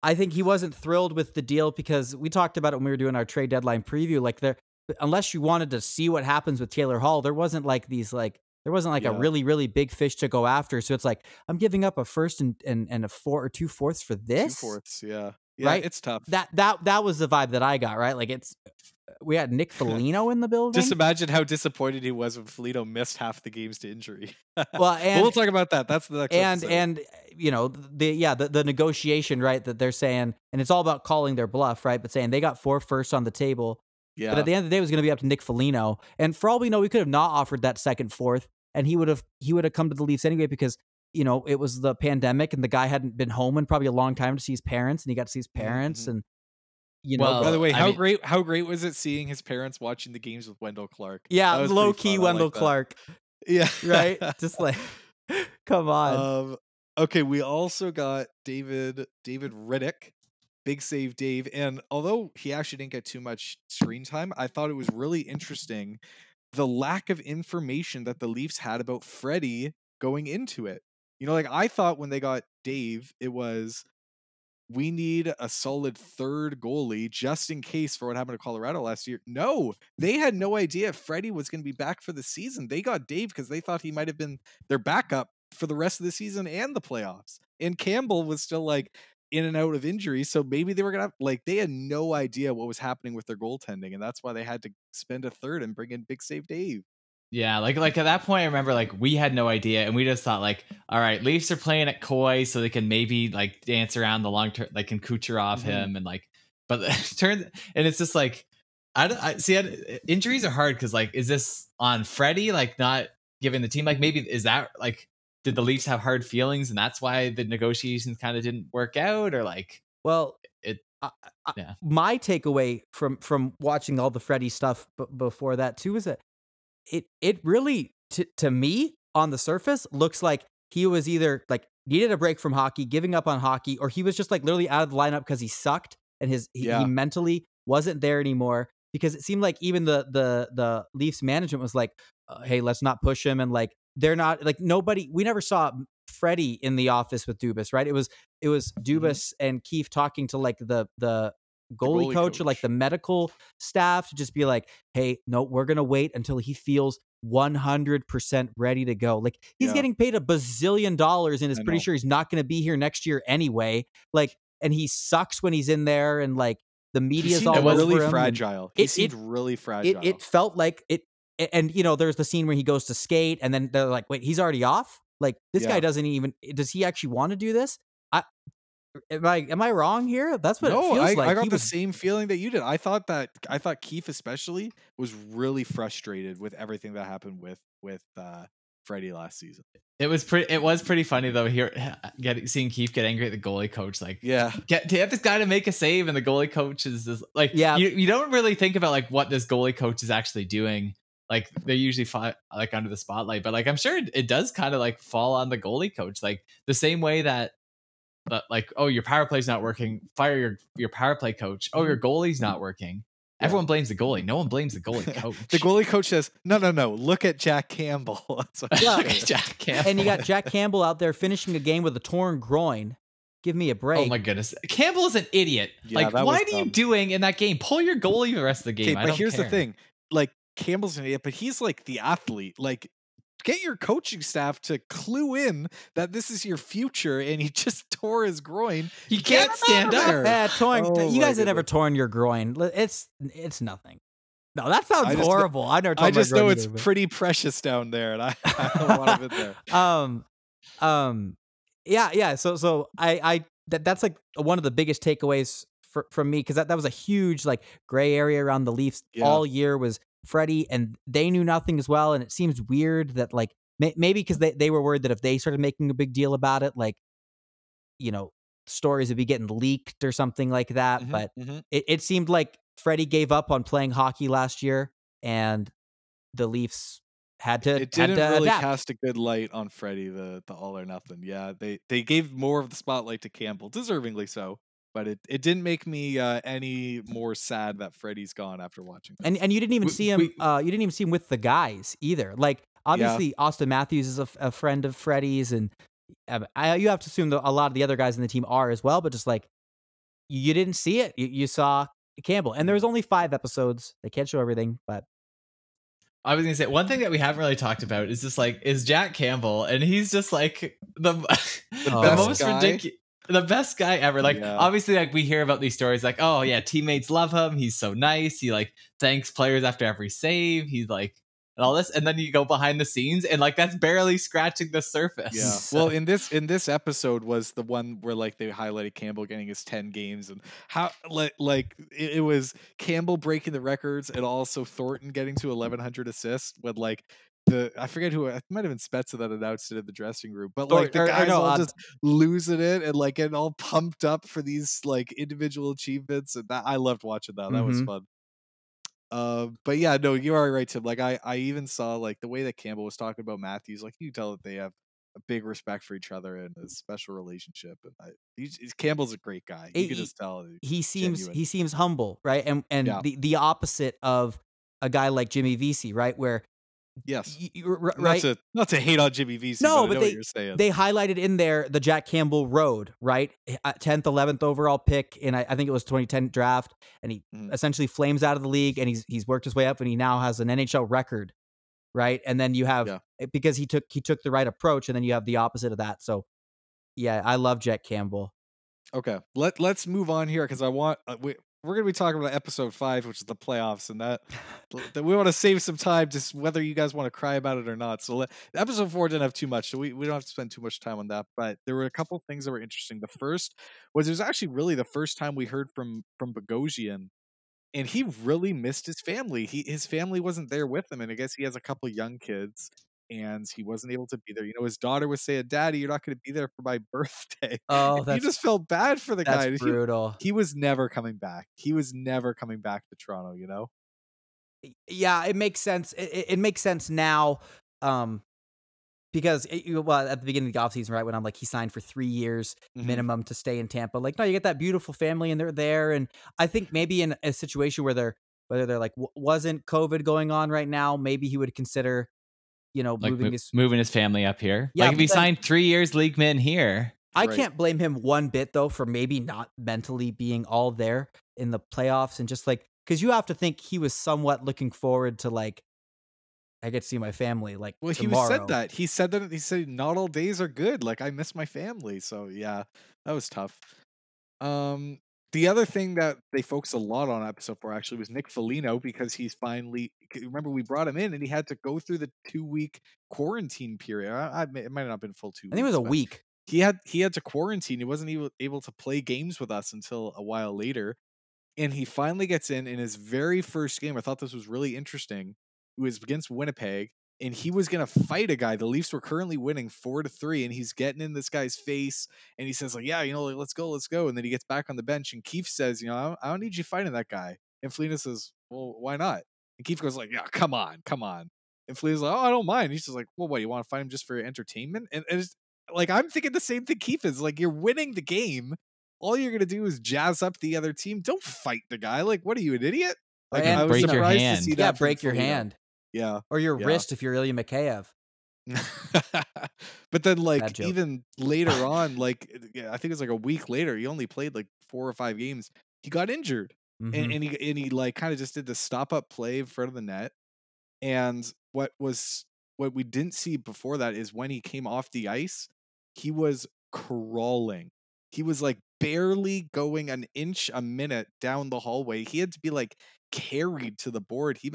I think he wasn't thrilled with the deal because we talked about it when we were doing our trade deadline preview. Like there, unless you wanted to see what happens with Taylor Hall, there wasn't like these like there wasn't like a really really big fish to go after. So it's like I'm giving up a first and and, and a four or two fourths for Two this. fourths, yeah. Yeah, Right? it's tough. That that that was the vibe that I got. Right, like it's uh, we had Nick [LAUGHS] Foligno in the building. Just imagine how disappointed he was when Foligno missed half the games to injury. [LAUGHS] well, and we'll talk about that. That's the next and episode. and you know the yeah the, the negotiation right that they're saying and it's all about calling their bluff right but saying they got four firsts on the table yeah. but at the end of the day it was going to be up to Nick Foligno and for all we know we could have not offered that second fourth and he would have he would have come to the Leafs anyway because you know it was the pandemic and the guy hadn't been home in probably a long time to see his parents and he got to see his parents Mhm. and you know Well, By the way, I how mean- great how great was it seeing his parents watching the games with Wendell Clark? yeah low key fun. Wendell like. Clark Yeah. [LAUGHS] right [LAUGHS] just like [LAUGHS] come on um okay, we also got David David Rittich, big save Dave, and although he actually didn't get too much screen time, I thought it was really interesting the lack of information that the Leafs had about Freddie going into it. You know, like I thought when they got Dave, it was we need a solid third goalie just in case for what happened to Colorado last year. No, they had no idea if Freddie was going to be back for the season. They got Dave because they thought he might have been their backup for the rest of the season and the playoffs. And Campbell was still like in and out of injury. So maybe they were going to like, they had no idea what was happening with their goaltending. And that's why they had to spend a third and bring in Big Save Dave. Yeah, like like at that point, I remember like we had no idea, and we just thought like, all right, Leafs are playing at Koi, so they can maybe like dance around the long term, like can Kucherov Mhm. him, and like, but [LAUGHS] turn and it's just like, I, don't- I see I, injuries are hard because like, is this on Freddie like not giving the team like maybe is that like did the Leafs have hard feelings and that's why the negotiations kind of didn't work out or like Well, It- I, I- yeah. My takeaway from from watching all the Freddie stuff b- before that too is that it it really to to me on the surface looks like he was either like needed a break from hockey, giving up on hockey, or he was just like literally out of the lineup because he sucked and his he, Yeah. he mentally wasn't there anymore. Because it seemed like even the the the Leafs management was like, uh, "Hey, let's not push him," and like they're not like nobody. We never saw Freddie in the office with Dubas, right? It was it was mm-hmm. Dubas and Keefe talking to like the the goalie, goalie coach, or like the medical staff to just be like, "Hey, no, we're gonna wait until he feels 100% ready to go." Like he's Yeah. getting paid a bazillion dollars and is I pretty know. sure he's not gonna be here next year anyway. Like, and he sucks when he's in there, and like The He media's all really over him. and fragile. He it- seemed it- really fragile. It it felt like it, and you know, there's the scene where he goes to skate, and then they're like, "Wait, he's already off." Like this Yeah. guy doesn't even. Does he actually want to do this? I am I am I wrong here? That's what it no, feels I, like. I got he the was same feeling that you did. I thought that I thought Keefe especially was really frustrated with everything that happened with with uh Freddie last season. It was pretty. It was pretty funny though. Here, [SIGHS] getting seeing Keefe get angry at the goalie coach, like Yeah. get to have this guy to make a save, and the goalie coach is just, like, Yeah. You, you don't really think about like what this goalie coach is actually doing. Like they're usually fi- like under the spotlight, but like I'm sure it, it does kind of like fall on the goalie coach, like the same way that. But like, oh, your power play's not working. Fire your your power play coach. Oh, your mm-hmm. goalie's not working. Yeah. Everyone blames the goalie. No one blames the [LAUGHS] goalie coach. The goalie coach says, "No, no, no. Look at Jack Campbell." [LAUGHS] That's what Yeah. [LAUGHS] said. Jack Campbell. and you got Jack Campbell out there finishing a game with a torn groin. Give me a oh break. Oh my goodness, Campbell is an idiot. Yeah, like, that what was are you doing in that game? Pull your goalie the rest of the game. Okay, I but don't here's the thing: like Campbell's an idiot, but he's like the athlete. Like, get your coaching staff to clue in that this is your future, and he [LAUGHS] just tore his groin. He can't him stand up. Yeah, torn. Oh you guys have never torn your groin. It's it's nothing. No, that sounds I just- horrible. I never. Torn I just my know it's either, pretty precious down there, and I, [LAUGHS] I don't want it there. [LAUGHS] um um yeah yeah so so i i that, that's like one of the biggest takeaways for, from me because that, that was a huge like gray area around the leafs Yeah. all year was freddie and they knew nothing as well and it seems weird that like may, maybe because they, they were worried that if they started making a big deal about it like you know stories would be getting leaked or something like that Mhm, but mhm. it, it seemed like freddie gave up on playing hockey last year and the leafs had to it didn't to really adapt. cast a good light on Freddie, the the all or nothing. Yeah, they they gave more of the spotlight to Campbell, deservingly so. But it, it didn't make me uh, any more sad that Freddie's gone after watching. this. And and you didn't even We- see him. we- uh, you didn't even see him with the guys either. Like obviously, Auston Matthews is a friend of Freddie's, and uh, I, you have to assume that a lot of the other guys in the team are as well. But just like you, you didn't see it, you, you saw Campbell, and there was only five episodes. They can't show everything, but I was gonna say one thing that we haven't really talked about is just like is Jack Campbell, and he's just like the [LAUGHS] the, best most ridiculous. The best guy ever. Like Yeah. obviously, like we hear about these stories, like oh yeah, teammates love him. He's so nice. He like thanks players after every save. He's like and all this, and then you go behind the scenes, and like that's barely scratching the surface. Yeah. [LAUGHS] So- Well, in this in this episode was the one where like they highlighted Campbell getting his ten games and how like like it, it was Campbell breaking the records and also Thornton getting to eleven hundred assists with like the I forget who it might have been Spezza that announced it in the dressing room, but like the or- guys no, all uh, just losing it and like getting all pumped up for these like individual achievements and that I loved watching that. That was Mhm. fun. Uh, but yeah, no, you are right, Tim. Like I, I even saw like the way that Campbell was talking about Matthews. Like you can tell that they have a big respect for each other and a special relationship. And I, Campbell's a great guy. You He- can just tell. he seems Genuine. he seems humble, right? And and Yeah. the the opposite of a guy like Jimmy Vesey, right? Where Yes, y- y- r- r- not right? to not to hate on Jimmy Vesey. No, but, I but know they- what you're saying. they highlighted in there the Jack Campbell Road, right? Tenth, eleventh overall pick in I, I think it was 2010 draft, and he Mhm. essentially flames out of the league, and he's he's worked his way up, and he now has an NHL record, right? And then you have Yeah. eh, because he took he took the right approach, and then you have the opposite of that. So, yeah, I love Jack Campbell. Okay, let let's move on here because I want uh, we we're gonna be talking about episode five, which is the playoffs, and that, that we want to save some time, just whether you guys want to cry about it or not. So let, episode four didn't have too much, so we, we don't have to spend too much time on that. But there were a couple things that were interesting. The first was it was actually really the first time we heard from from Bogosian. And he really missed his family. He his family wasn't there with him, and I guess he has a couple young kids, and he wasn't able to be there. You know, his daughter was saying, "Daddy, you're not going to be there for my [LAUGHS] birthday." Oh, that's you just felt bad for the guy. that's He- brutal. he was never coming back. He was never coming back to Toronto, you know? yeah, it makes sense. It, it- makes sense now, um, because it, well, at the beginning of the offseason, right when I'm like he signed for three years Mhm. minimum to stay in Tampa. Like, no, you get that beautiful family and they're there, and I think maybe in a situation where they're whether they're like wasn't COVID going on right now, maybe he would consider, you know, like moving mo- his. moving his family up here. Yeah, like if he then- signed three years league min here. I Right. can't blame him one bit though for maybe not mentally being all there in the playoffs and just like because you have to think he was somewhat looking forward to like. I get to see my family like Well, he tomorrow. was said that. He said that he said not all days are good. Like I miss my family. So yeah, that was tough. Um The other thing that they focused a lot on episode four actually was Nick Foligno because he's finally remember we brought him in and he had to go through the two week quarantine period. I, I, it might not have been full two. I think it was a week. He had he had to quarantine. He wasn't even able to play games with us until a while later, and he finally gets in in his very first game. I thought this was really interesting. It was against Winnipeg, and he was gonna fight a guy. The Leafs were currently winning four to three, and he's getting in this guy's face, and he says like, "Yeah, you know, like, let's go, let's go." And then he gets back on the bench, and Keefe says, "You know, I don't, I don't need you fighting that guy." And Foligno says, "Well, why not?" And Keefe goes like, "Yeah, come on, come on." And Foligno's like, "Oh, I don't mind." He's just like, "Well, what? You want to fight him just for entertainment?" And, and it's like I'm thinking the same thing. Keefe is like, "You're winning the game." All you're gonna do is jazz up the other team. Don't fight the guy. Like, what are you, an idiot? Like, And I was break your surprised to hand. see Yeah, that from break your Foligno. hand Yeah, or your Yeah. wrist if you're Ilya Mikheyev. [LAUGHS] but then like even later on like i think it's like a week later he only played like four or five games he got injured Mhm. and, and he and he like kind of just did the stop up play in front of the net and what was what we didn't see before that is when he came off the ice he was crawling he was like barely going an inch a minute down the hallway he had to be like carried to the board he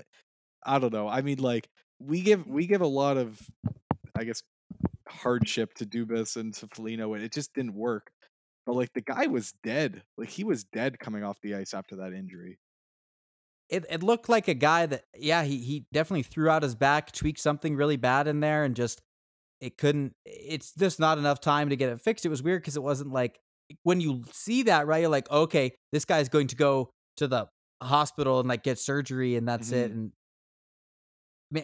i don't know i mean like we give we give a lot of i guess hardship to dubas and to Foligno, and it just didn't work but like the guy was dead like he was dead coming off the ice after that injury it, it looked like a guy that yeah he he definitely threw out his back tweaked something really bad in there and just it couldn't it's just not enough time to get it fixed it was weird because it wasn't like when you see that right you're like okay this guy's going to go to the hospital and like get surgery and that's it Mhm. and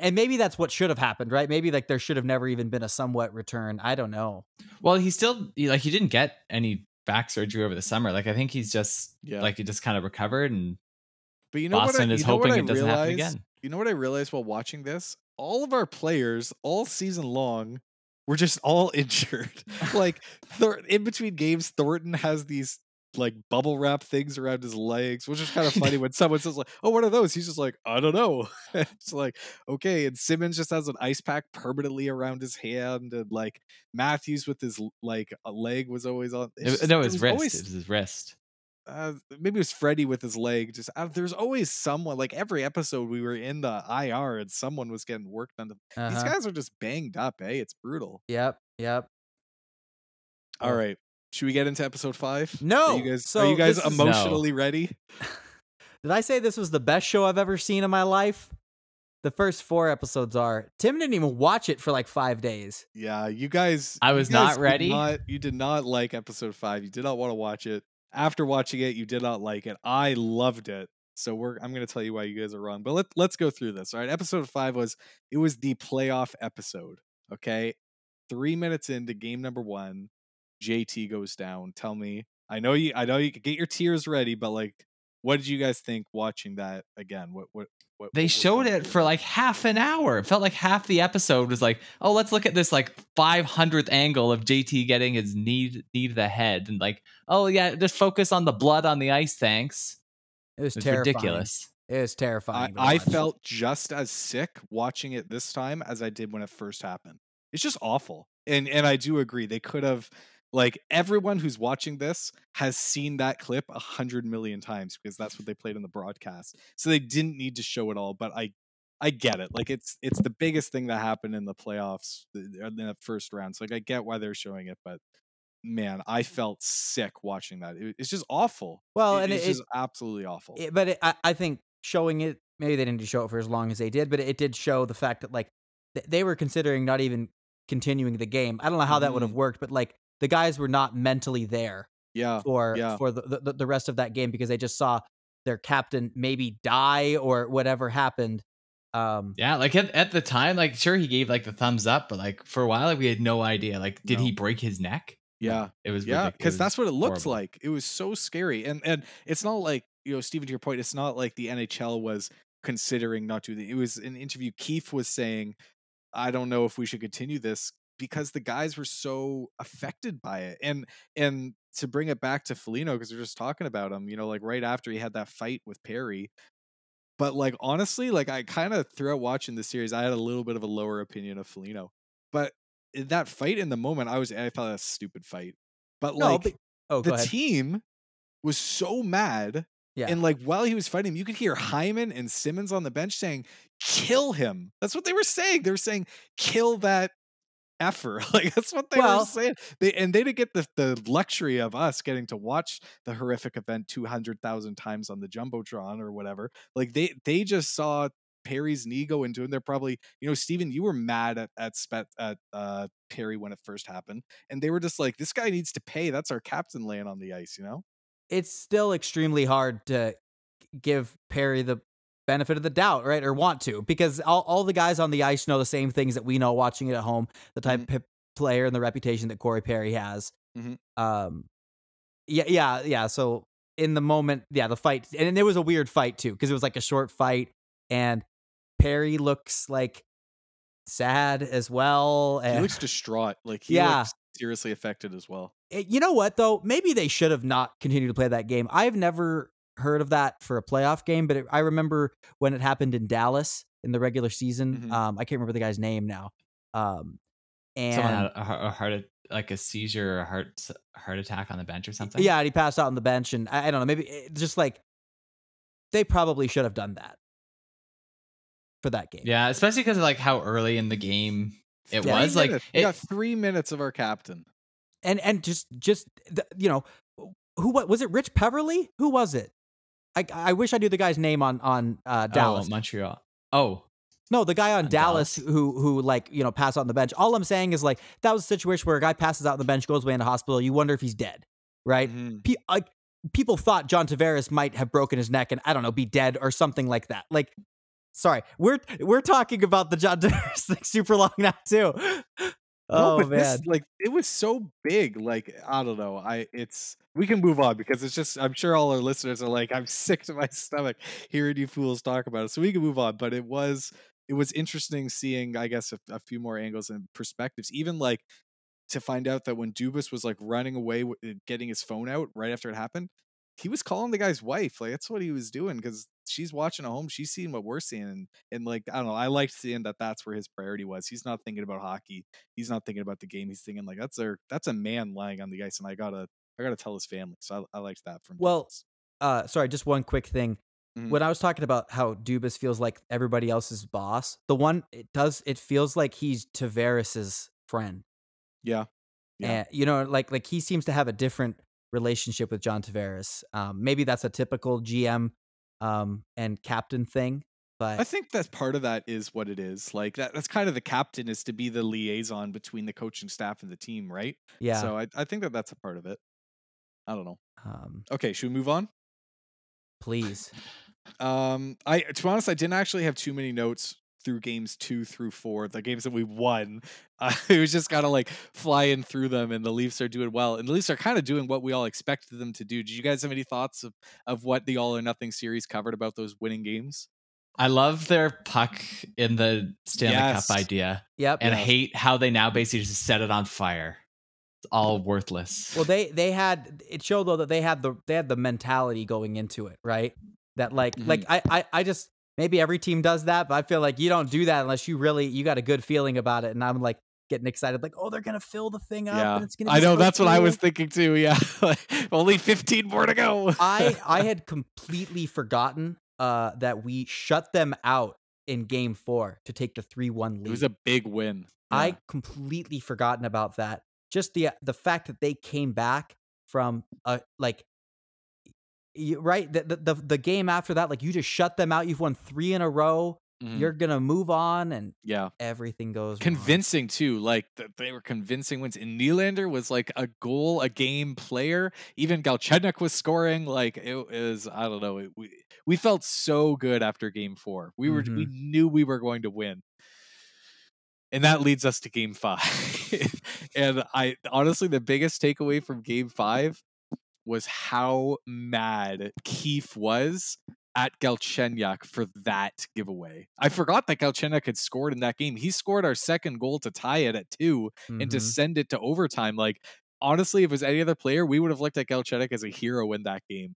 and maybe that's what should have happened right maybe like there should have never even been a somewhat return i don't know Well, he still like he didn't get any back surgery over the summer. Like I think he's just Yeah. like he just kind of recovered and but you know Boston what I, is you what hoping it doesn't happen realized? again. you know what i realized while watching this all of our players all season long were just all [LAUGHS] injured [LAUGHS] like Thor- in between games thornton has these like bubble wrap things around his legs which is kind of [LAUGHS] funny when someone says like oh what are those he's just like i don't know [LAUGHS] it's like okay and simmons just has an ice pack permanently around his hand and like matthews with his like a leg was always on it, just- no, his wrist. always- It was his wrist. uh, maybe it was Freddie with his leg. Just uh, there's always someone like every episode we were in the IR and someone was getting worked on. to- These Uh-huh. guys are just banged up, eh? It's brutal. yep yep All Oh. right, should we get into episode five? are No, you guys so are you guys this is- No. emotionally ready? [LAUGHS] Did I say this was the best show I've ever seen in my life? The first four episodes are. Tim didn't even watch it for like five days. Yeah, you guys. I was guys not did ready. not- you did not like episode five. You did not want to watch it. After watching it, you did not like it. I loved it. So we're I'm gonna tell you why you guys are wrong. But let let's go through this. All right. Episode five was it was the playoff episode. Okay. Three minutes into game number one, JT goes down. Tell me. I know you I know you could get your tears ready, but like what did you guys think watching that again? What what what They what showed it for like half an hour. It felt like half the episode was like, oh, let's look at this like 500th angle of JT getting his knee knee to the head, and like, oh yeah, just focus on the blood on the ice. Thanks. It was It's terrifying. ridiculous. It was terrifying. to I felt just as sick watching it this time as I did when it first happened. It's just awful. And and I do agree. They could have like everyone who's watching this has seen that clip a hundred million times because that's what they played in the broadcast. So they didn't need to show it all, but I I get it. Like it's it's the biggest thing that happened in the playoffs in the first round. So like I get why they're showing it, but man, I felt sick watching that. It- it's just awful. Well, It- and it's it- just absolutely awful. But it, I, I think showing it, maybe they didn't need to show it for as long as they did, but it, did show the fact that like th- they were considering not even continuing the game. I don't know how that would have Mhm. worked, but like the guys were not mentally there yeah. for yeah. for the, the the rest of that game because they just saw their captain maybe die or whatever happened. Um, Yeah, like at, at the time, like sure he gave like the thumbs up, but like for a while like, we had no idea. Like, did No. he break his neck? Yeah. It was Yeah, because that's what it looked horrible. like. It was so scary, and and it's not like you know, Stephen, to your point, it's not like the NHL was considering not doing it. It was an interview. Keefe was saying, "I don't know if we should continue this because the guys were so affected by it." And and to bring it back to Foligno, because we're just talking about him, you know, like right after he had that fight with Perry. But like honestly, like I kind of throughout watching the series, I had a little bit of a lower opinion of Foligno. But in that fight in the moment, I was I thought that was a stupid fight. But no, like but, oh, the team was so mad. Yeah. And like while he was fighting him, you could hear Hyman and Simmons on the bench saying, kill him. That's what they were saying. They were saying, kill that effer. [LAUGHS] Like that's what they were saying. They and they didn't get the, the luxury of us getting to watch the horrific event two hundred thousand times on the jumbotron or whatever. Like they they just saw Perry's knee go into it. And they're probably, you know, Steven, you were mad at at Spet at uh Perry when it first happened. And they were just like, this guy needs to pay. That's our captain laying on the ice, you know? it's still extremely hard to give Perry the benefit of the doubt, right? Or want to, because all, all the guys on the ice know the same things that we know watching it at home, the type of player and the reputation that Corey Perry has. Mhm. Um, yeah, yeah, yeah. So in the moment, yeah, the fight, and it was a weird fight too, because it was like a short fight, and Perry looks like sad as well. He looks distraught. Like he Yeah. looks seriously affected as well. Eh, you know what though? Maybe they should have not continued to play that game. I've never heard of that for a playoff game, but it, I remember when it happened in Dallas in the regular season. Mhm. Um, I can't remember the guy's name now. Um, and Someone had a, heart- a heart, like a seizure or a heart heart attack on the bench or something. yeah, and he passed out on the bench, and I, I don't know. Maybe it, just like they probably should have done that for that game. yeah, especially because of like how early in the game it Yeah. was. Like we it, got three minutes of our captain. and and just just the, you know who what was it? Rich Peverley? Who was it? I I wish I knew the guy's name on on uh, Dallas. Oh, Montreal. Oh, No, the guy on On Dallas, Dallas? who who like you know passed out on the bench. All I'm saying is like that was a situation where a guy passes out on the bench, goes away in the hospital. You wonder if he's dead, right? Mhm. Pe- like people thought John Tavares might have broken his neck and I don't know, be dead or something like that. Like, sorry, we're we're talking about the John [LAUGHS] Tavares thing super long now too. No, Oh but man, this, like it was so big. Like I don't know. I it's we can move on because it's just I'm sure all our listeners are like I'm [LAUGHS] sick to my stomach hearing you fools talk about it. So we can move on. But it was it was interesting seeing I guess a, a few more angles and perspectives. Even like to find out that when Dubas was like running away, uh, getting his phone out right after it happened, he was calling the guy's wife. Like that's what he was doing because she's watching at home. She's seeing what we're seeing, and, and like I don't know. I liked seeing that that's where his priority was. He's not thinking about hockey. He's not thinking about the game. He's thinking like that's a that's a man lying on the ice, and I gotta I gotta tell his family. So I, I liked that from Well, Dubas. uh, sorry, just one quick thing. Mhm. When I was talking about how Dubas feels like everybody else's boss, the one it does it feels like he's Tavares's friend. yeah, Yeah. And you know, like like he seems to have a different relationship with John Tavares. Um, maybe that's a typical GM um, and captain thing, but I think that part of that is what it is. Like that that's kind of the captain is to be the liaison between the coaching staff and the team, right? yeah. So I I think that that's a part of it. I don't know. um, Okay, should we move on? please. Um, I to be honest, I didn't actually have too many notes through games two through four, the games that we won. [LAUGHS] Uh, it was just kind of like flying through them, and the Leafs are doing well, and the Leafs are kind of doing what we all expected them to do. Did you guys have any thoughts of of what the All or Nothing series covered about those winning games? I love their puck in the Stanley Yes. Cup idea, Yep. and I hate how they now basically just set it on fire. It's all worthless. Well, they they had it showed though that they had the they had the mentality going into it, right? That like Mhm. like I, I I just maybe every team does that, but I feel like you don't do that unless you really you got a good feeling about it. And I'm like getting excited, like oh they're gonna fill the thing up, yeah, and it's gonna. I know so that's what I was thinking too. Yeah, [LAUGHS] Like, only fifteen more to go. I I [LAUGHS] had completely forgotten uh that we shut them out in game four to take the three one lead. it was a big win. I completely forgotten about that. Just the the fact that they came back from a like you, right the, the the the game after that, like you just shut them out. You've won three in a row. Mhm. You're gonna move on, and yeah. everything goes wrong. convincing too. Like th- they were convincing wins. And Nylander was like a goal a game player. Even Galchenyuk was scoring. Like it is. I don't know. It, we we felt so good after Game Four. We were we knew we were going to win. And that leads us to game five. [LAUGHS] and I honestly, the biggest takeaway from game five was how mad Keefe was at Galchenyuk for that giveaway. I forgot that Galchenyuk had scored in that game. He scored our second goal to tie it at 2 and to Mhm. send it to overtime. Like honestly, if it was any other player, we would have looked at Galchenyuk as a hero in that game.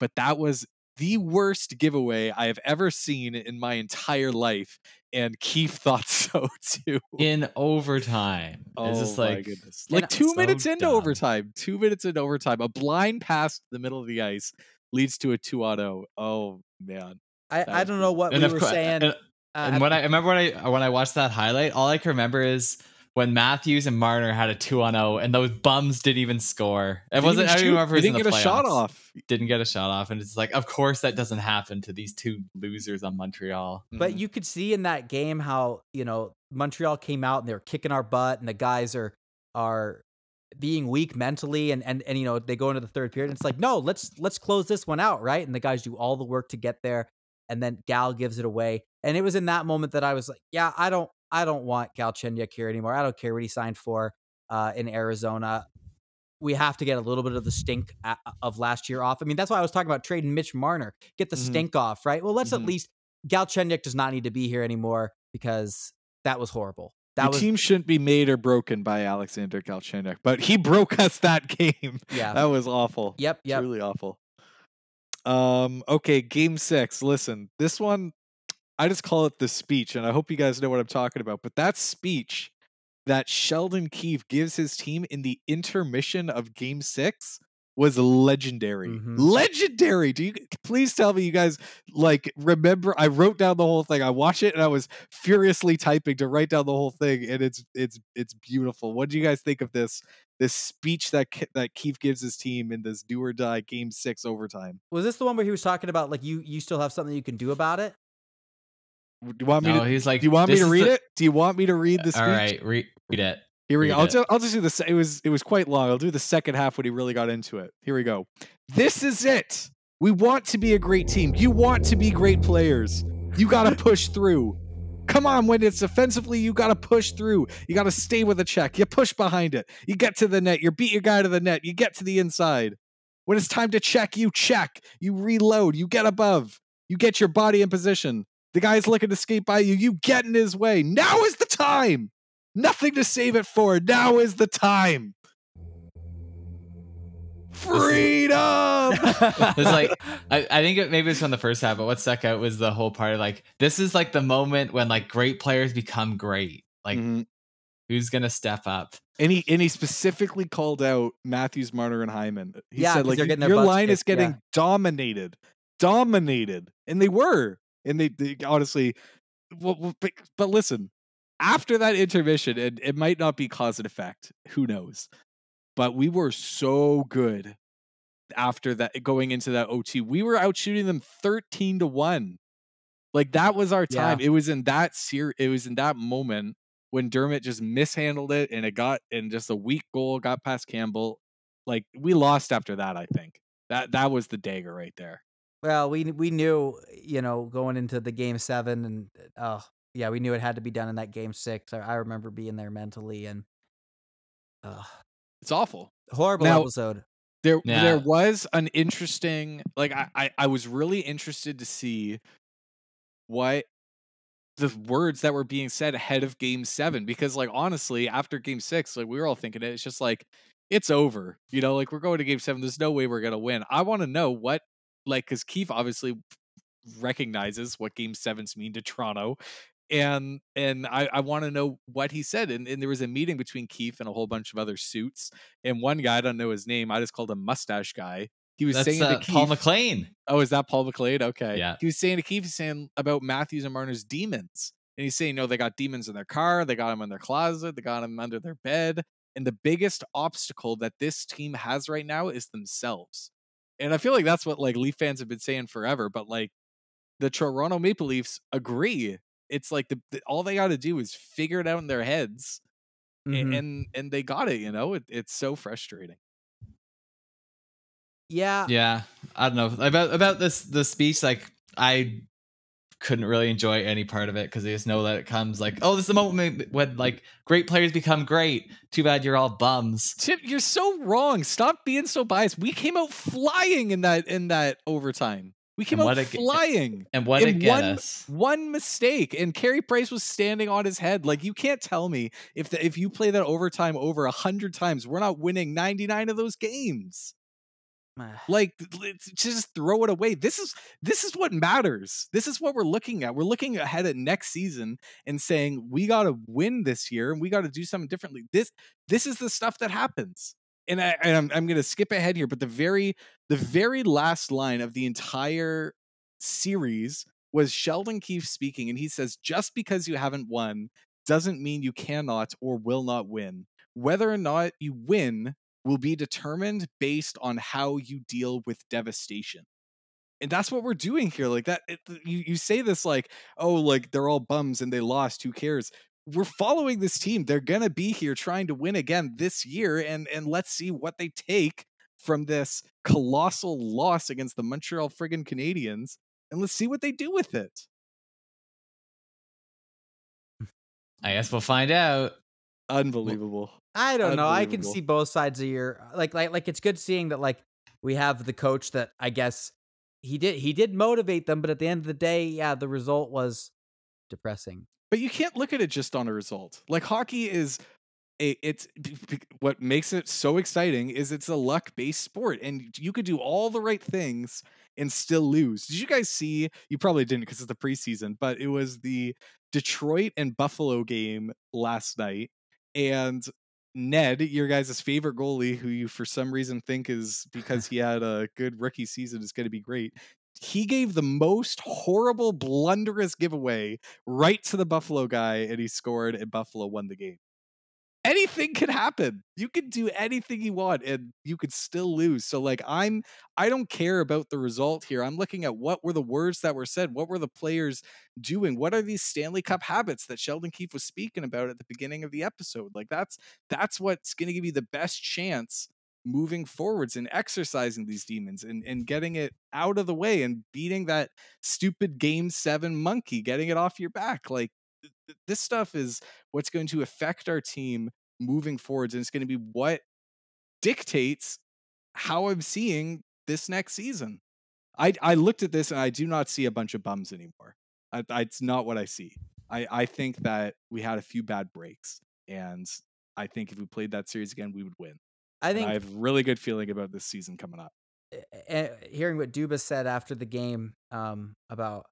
But that was the worst giveaway I have ever seen in my entire life, and Keefe [LAUGHS] thought so too. in overtime. Oh it's just my like goodness! Like two so minutes into dumb. overtime, two minutes into overtime, a blind pass to the middle of the ice leads to a two auto. Oh man, I, I don't know what and we were course, saying. and, uh, and when I, I remember when I when I watched that highlight, all I can remember is when Matthews and Marner had a two on zero, and those bums didn't even score. It Didn't wasn't. even I don't remember. They if it was didn't in get the a shot off. Didn't get a shot off, and it's like, of course that doesn't happen to these two losers on Montreal. But Mhm. you could see in that game how you know Montreal came out and they were kicking our butt, and the guys are are being weak mentally, and and and you know they go into the third period. And it's like, no, let's let's close this one out, right? And the guys do all the work to get there, and then Gal gives it away. And it was in that moment that I was like, yeah, I don't I don't want Galchenyuk here anymore. I don't care what he signed for uh, in Arizona. We have to get a little bit of the stink of last year off. I mean, that's why I was talking about trading Mitch Marner, get the Mhm. stink off, right? Well, let's Mhm. at least Galchenyuk does not need to be here anymore because that was horrible. That Your was team shouldn't be made or broken by Alexander Galchenyuk, but he [LAUGHS] broke us that game. yeah. That was awful. Yep, yep. Truly awful. Um, okay, game six. Listen, this one I just call it the speech, and I hope you guys know what I'm talking about. But that speech that Sheldon Keefe gives his team in the intermission of game six was legendary. Mhm. Legendary. Do you please tell me you guys like remember I wrote down the whole thing. I watched it and I was furiously typing to write down the whole thing, and it's it's it's beautiful. What do you guys think of this this speech that that Keefe gives his team in this do or die game six overtime? Was this the one where he was talking about like you you still have something you can do about it? Do you want me No, to he's like. do you want me to read the-" it? Do you want me to read the speech? All right, re- read it. Here we go. I'll, ju- I'll just do this. It was it was quite long. I'll do the second half when he really got into it. Here we go. This is it. We want to be a great team. You want to be great players. You got to [LAUGHS] push through. Come on, when it's offensively, you got to push through. You got to stay with a check. You push behind it. You get to the net. You beat your guy to the net. You get to the inside. When it's time to check, you check. You reload. You get above. You get your body in position. The guy's looking to skate by you. You get in his way. Now is the time. Nothing to save it for. Now is the time. Freedom. [LAUGHS] It's like I, I think it maybe it's from the first half, but what stuck out was the whole part of like this is like the moment when like great players become great. Like Mhm. who's gonna step up? And he and he specifically called out Matthews, Marner, and Hyman. He Yeah, said 'cause like they're getting their your butts line is kicked, yeah. getting dominated, dominated, and they were. And they, they honestly, well, but, but listen, after that intermission, and it might not be cause and effect. Who knows? But we were so good after that going into that OT. We were out shooting them 13 to 1. Like that was our Yeah. time. It was in that ser- it was in that moment when Dermott just mishandled it and it got and just a weak goal got past Campbell. Like we lost after that, I think. That that was the dagger right there. Well, we we knew, you know, going into the game seven, and oh yeah, we knew it had to be done in that game six. I, I remember being there mentally, and uh, It's awful. horrible Now- episode. There Yeah. there was an interesting like I, I I was really interested to see what the words that were being said ahead of game seven because like honestly after game six like we were all thinking it, it's just like it's over you know like we're going to game seven there's no way we're gonna win i want to know what like because keefe obviously recognizes what game sevens mean to toronto and and i i want to know what he said and, and there was a meeting between keefe and a whole bunch of other suits and one guy i don't know his name i just called him mustache guy he was That's saying uh, to Keefe, Paul MacLean. Oh, is that Paul McLeod? Okay. Yeah. He was saying to Keefe, saying about Matthews and Marner's demons. And he's saying, no, they got demons in their car, they got them in their closet, they got them under their bed. And the biggest obstacle that this team has right now is themselves. And I feel like that's what like Leaf fans have been saying forever, but like the Toronto Maple Leafs agree. It's like the, the all they got to do is figure it out in their heads, a- Mhm. and and they got it. You know, it, it's so frustrating. yeah, Yeah, I don't know about about this the speech. Like I couldn't really enjoy any part of it because they just know that it comes like, oh, this is the moment when like great players become great. Too bad you're all bums. You're so wrong. Stop being so biased. We came out flying in that in that overtime. We came out g- flying. And what In it one- us? One mistake, and Carey Price was standing on his head. Like you can't tell me if the, if you play that overtime over a hundred times, we're not winning ninety nine of those games. Like just throw it away. This is this is what matters. This is what we're looking at. We're looking ahead at next season and saying we got to win this year and we got to do something differently. This this is the stuff that happens. And I and I'm I'm going to skip ahead here, but the very the very last line of the entire series was Sheldon Keefe speaking and he says just because you haven't won doesn't mean you cannot or will not win. Whether or not you win will be determined based on how you deal with devastation. And that's what we're doing here. Like that, it, you you say this like, oh, like they're all bums and they lost. Who cares? We're following this team. They're gonna be here trying to win again this year, and and let's see what they take from this colossal loss against the Montreal friggin' canadians and let's see what they do with it. I guess we'll find out. Unbelievable. I don't know. I can see both sides of your uh, like like like it's good seeing that like we have the coach that I guess he did he did motivate them, but at the end of the day, yeah, the result was depressing. But you can't look at it just on a result. Like hockey is a it's what makes it so exciting is it's a luck-based sport and you could do all the right things and still lose. Did you guys see? You probably didn't because it's the preseason, but it was the Detroit and Buffalo game last night and Ned, your guys' favorite goalie, who you for some reason think is because [LAUGHS] he had a good rookie season is going to be great. He gave the most horrible, blunderous giveaway right to the Buffalo guy, and he scored, and Buffalo won the game. Anything can happen. You can do anything you want, and you could still lose. So, like, I'm, I don't care about the result here. I'm looking at what were the words that were said. What were the players doing? What are these Stanley Cup habits that Sheldon Keefe was speaking about at the beginning of the episode? Like, that's that's what's going to give you the best chance moving forwards and exercising these demons and, and getting it out of the way and beating that stupid game seven monkey, getting it off your back. Like th- th- this stuff is what's going to affect our team moving forwards. And it's going to be what dictates how I'm seeing this next season. I, I looked at this and I do not see a bunch of bums anymore. I, I, it's not what I see. I, I think that we had a few bad breaks. And I think if we played that series again, we would win. I And think I have a really good feeling about this season coming up. hearing what Dubas said after the game um, about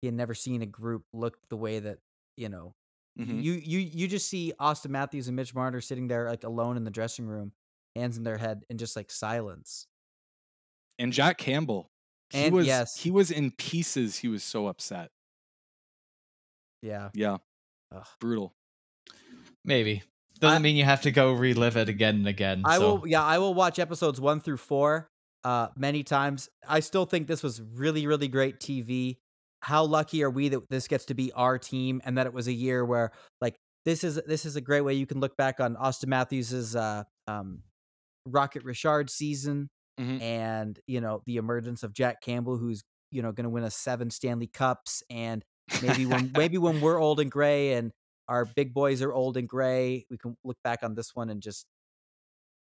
he had never seen a group look the way that you know Mhm. you you you just see Auston Matthews and Mitch Marner sitting there like alone in the dressing room, hands in their head, and just like silence. And Jack Campbell, he And was yes. he was in pieces. He was so upset. Yeah, Yeah, Ugh. brutal. Maybe. Doesn't I- mean you have to go relive it again and again. I so. will. Yeah, I will watch episodes one through four uh, many times. I still think this was really really great TV. How lucky are we that this gets to be our team and that it was a year where like this is this is a great way you can look back on Auston Matthews's uh, um, Rocket Richard season Mhm. and you know the emergence of Jack Campbell, who's you know going to win us seven Stanley Cups, and maybe when maybe when we're old and gray and our big boys are old and gray, we can look back on this one and just.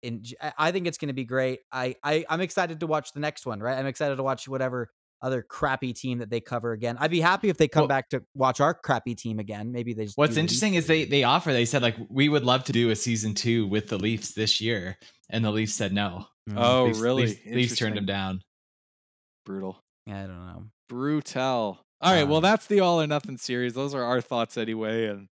I- I think it's going to be great. I, I I'm excited to watch the next one. Right, I'm excited to watch whatever other crappy team that they cover again. I'd be happy if they come Well- back to watch our crappy team again. Maybe they. Just What's interesting is they they offer. They said like we would love to do a season two with the Leafs this year, and the Leafs said no. Mm, Oh, Leafs, really? Leafs, Leafs turned him Interesting. down. Brutal. Yeah, I don't know. Brutal. All right. well, Um, that's the all or nothing series. Those are our thoughts anyway. And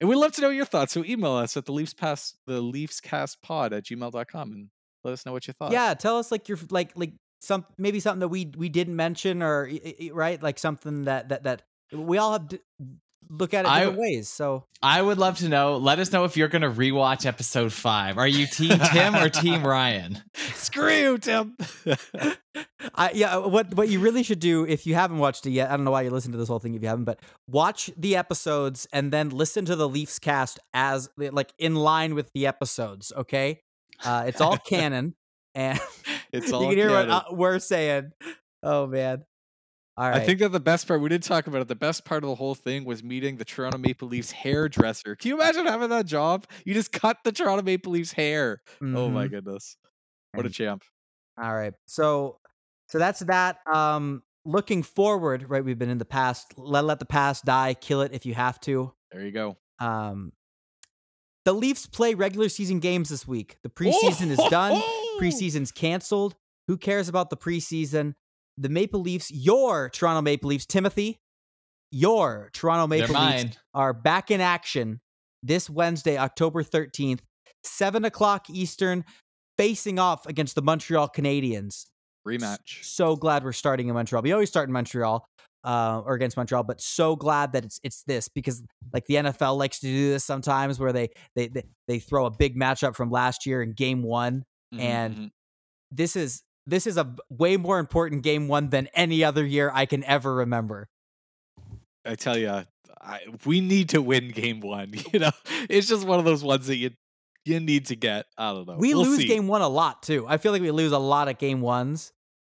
and we'd love to know your thoughts. So email us at the Leafs Pass the Leafs Cast Pod at gmail.com and let us know what you thought. Yeah, tell us like your like like some maybe something that we we didn't mention or right like something that that that we all have to look at it I- different ways. So I would love to know. Let us know if you're going to rewatch episode five. Are you Team Tim or Team [LAUGHS] Ryan? Screw you, Tim. [LAUGHS] I yeah, what what you really should do if you haven't watched it yet, I don't know why you listen to this whole thing if you haven't, but watch the episodes and then listen to the Leafs cast as like in line with the episodes. Okay, uh, it's all [LAUGHS] canon, and It's you can hear what canon. uh, we're saying. Oh man! All right, I think that the best part, we didn't talk about it. The best part of the whole thing was meeting the Toronto Maple Leafs hairdresser. Can you imagine having that job? You just cut the Toronto Maple Leafs hair. Oh my Mhm. goodness. What a champ. All right. So so that's that. Um looking forward, right? We've been in the past. Let let the past die, kill it if you have to. There you go. Um the Leafs play regular season games this week. The preseason is done. [LAUGHS] Preseason's canceled. Who cares about the preseason? The Maple Leafs, your Toronto Maple Leafs, Timothy, your Toronto They're Maple Leafs mine. are back in action this Wednesday, October 13th, 7 o'clock Eastern, facing off against the Montreal Canadiens. Rematch. So glad we're starting in Montreal. We always start in Montreal uh, or against Montreal, but so glad that it's it's this because like the NFL likes to do this sometimes where they they they, they throw a big matchup from last year in game one. Mhm, And mhm. This is this is a way more important game one than any other year I can ever remember. I tell you, I, we need to win game one. [LAUGHS] You know, it's just one of those ones that you you need to get. I don't know. We We'll lose see. game one a lot too. I feel like we lose a lot of game ones.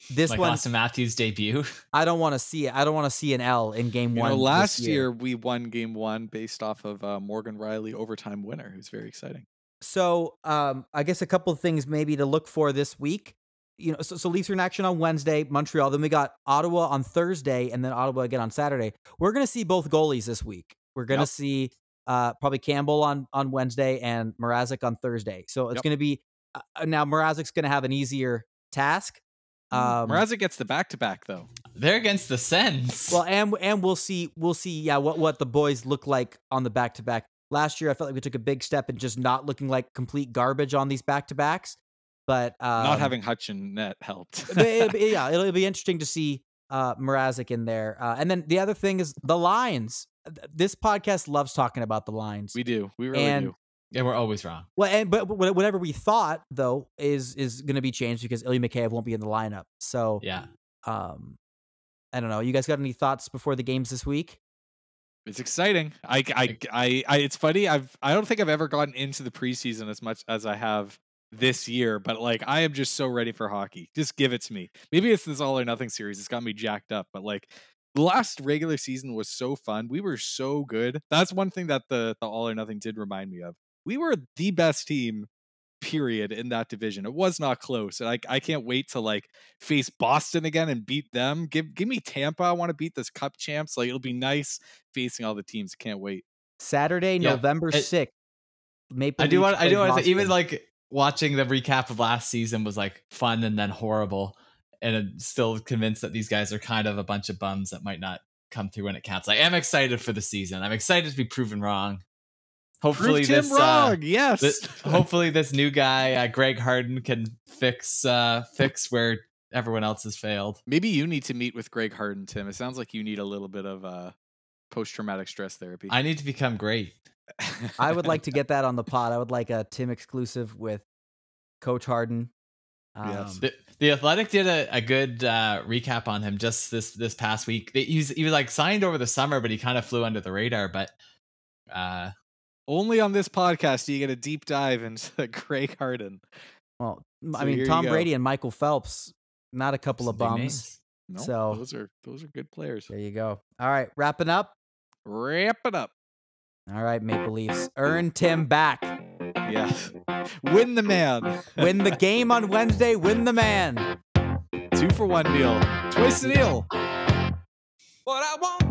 This like one, Auston Matthews' debut. [LAUGHS] I don't want to see it. I don't want to see an L in game You one. know, last year. we won game one based off of uh, Morgan Rielly overtime winner, who's very exciting. So, um, I guess a couple of things maybe to look for this week. You know, so, so Leafs are in action on Wednesday, Montreal. Then we got Ottawa on Thursday, and then Ottawa again on Saturday. We're going to see both goalies this week. We're going to Yep. see uh, probably Campbell on on Wednesday and Mrazek on Thursday. So it's Yep. going to be uh, now Mrazek's going to have an easier task. Um, Mrazek gets the back to back though. They're against the Sens. Well, and and we'll see we'll see yeah what what the boys look like on the back to back. Last year, I felt like we took a big step in just not looking like complete garbage on these back to backs. But um, Not having Hutch and net helped. but it'll [LAUGHS] yeah, it'll, it'll be interesting to see uh, Mrazek in there. Uh, and then the other thing is the lines. This podcast loves talking about the lines. we do. We really And- do. yeah, we're always wrong. well, and but wh- whatever we thought though is is going to be changed because Ilya Mikheyev won't be in the lineup. So Yeah. um, I don't know. You guys got any thoughts before the games this week? It's exciting. I, I, I, I, it's funny. I've, I don't think I've ever gotten into the preseason as much as I have this year, but like, I am just so ready for hockey. Just give it to me. Maybe it's this all or nothing series. It's got me jacked up, but like, the last regular season was so fun. We were so good. That's one thing that the, the all or nothing did remind me of. We were the best team period in that division. It was not close. And I, I can't wait to like face Boston again and beat them. Give give me Tampa. I want to beat this cup champs. Like it'll be nice facing all the teams. Can't wait. Saturday, Yeah, November it- sixth. Maple I do Leafs want. I do want to say, even like watching the recap of last season was like fun and then horrible, and I'm still convinced that these guys are kind of a bunch of bums that might not come through when it counts. I am excited for the season. I'm excited to be proven wrong. Hopefully Prove Tim this. Uh, yes. this hopefully this new guy, uh, Greg Harden, can fix uh, fix where everyone else has failed. Maybe you need to meet with Greg Harden, Tim. It sounds like you need a little bit of uh, post traumatic stress therapy. I need to become great. I would like to [LAUGHS] get that on the pod. I would like a Tim exclusive with Coach Harden. Um, Yes. The, the Athletic did a, a good uh, recap on him just this this past week. They- He's he was like signed over the summer, but he kind of flew under the radar. But uh, Only on this podcast do you get a deep dive into [LAUGHS] Greg Harden. Well, m- I So mean, Tom. Brady and Michael Phelps, not a couple some of bums. No, So- those are those are good players. There you go. All right, wrapping up. Wrap it up. All right, Maple Leafs. Earn Tim back. Yes. Win the man. Win the [LAUGHS] game on Wednesday. Win the man. Two for one deal. Twice the deal. What I want.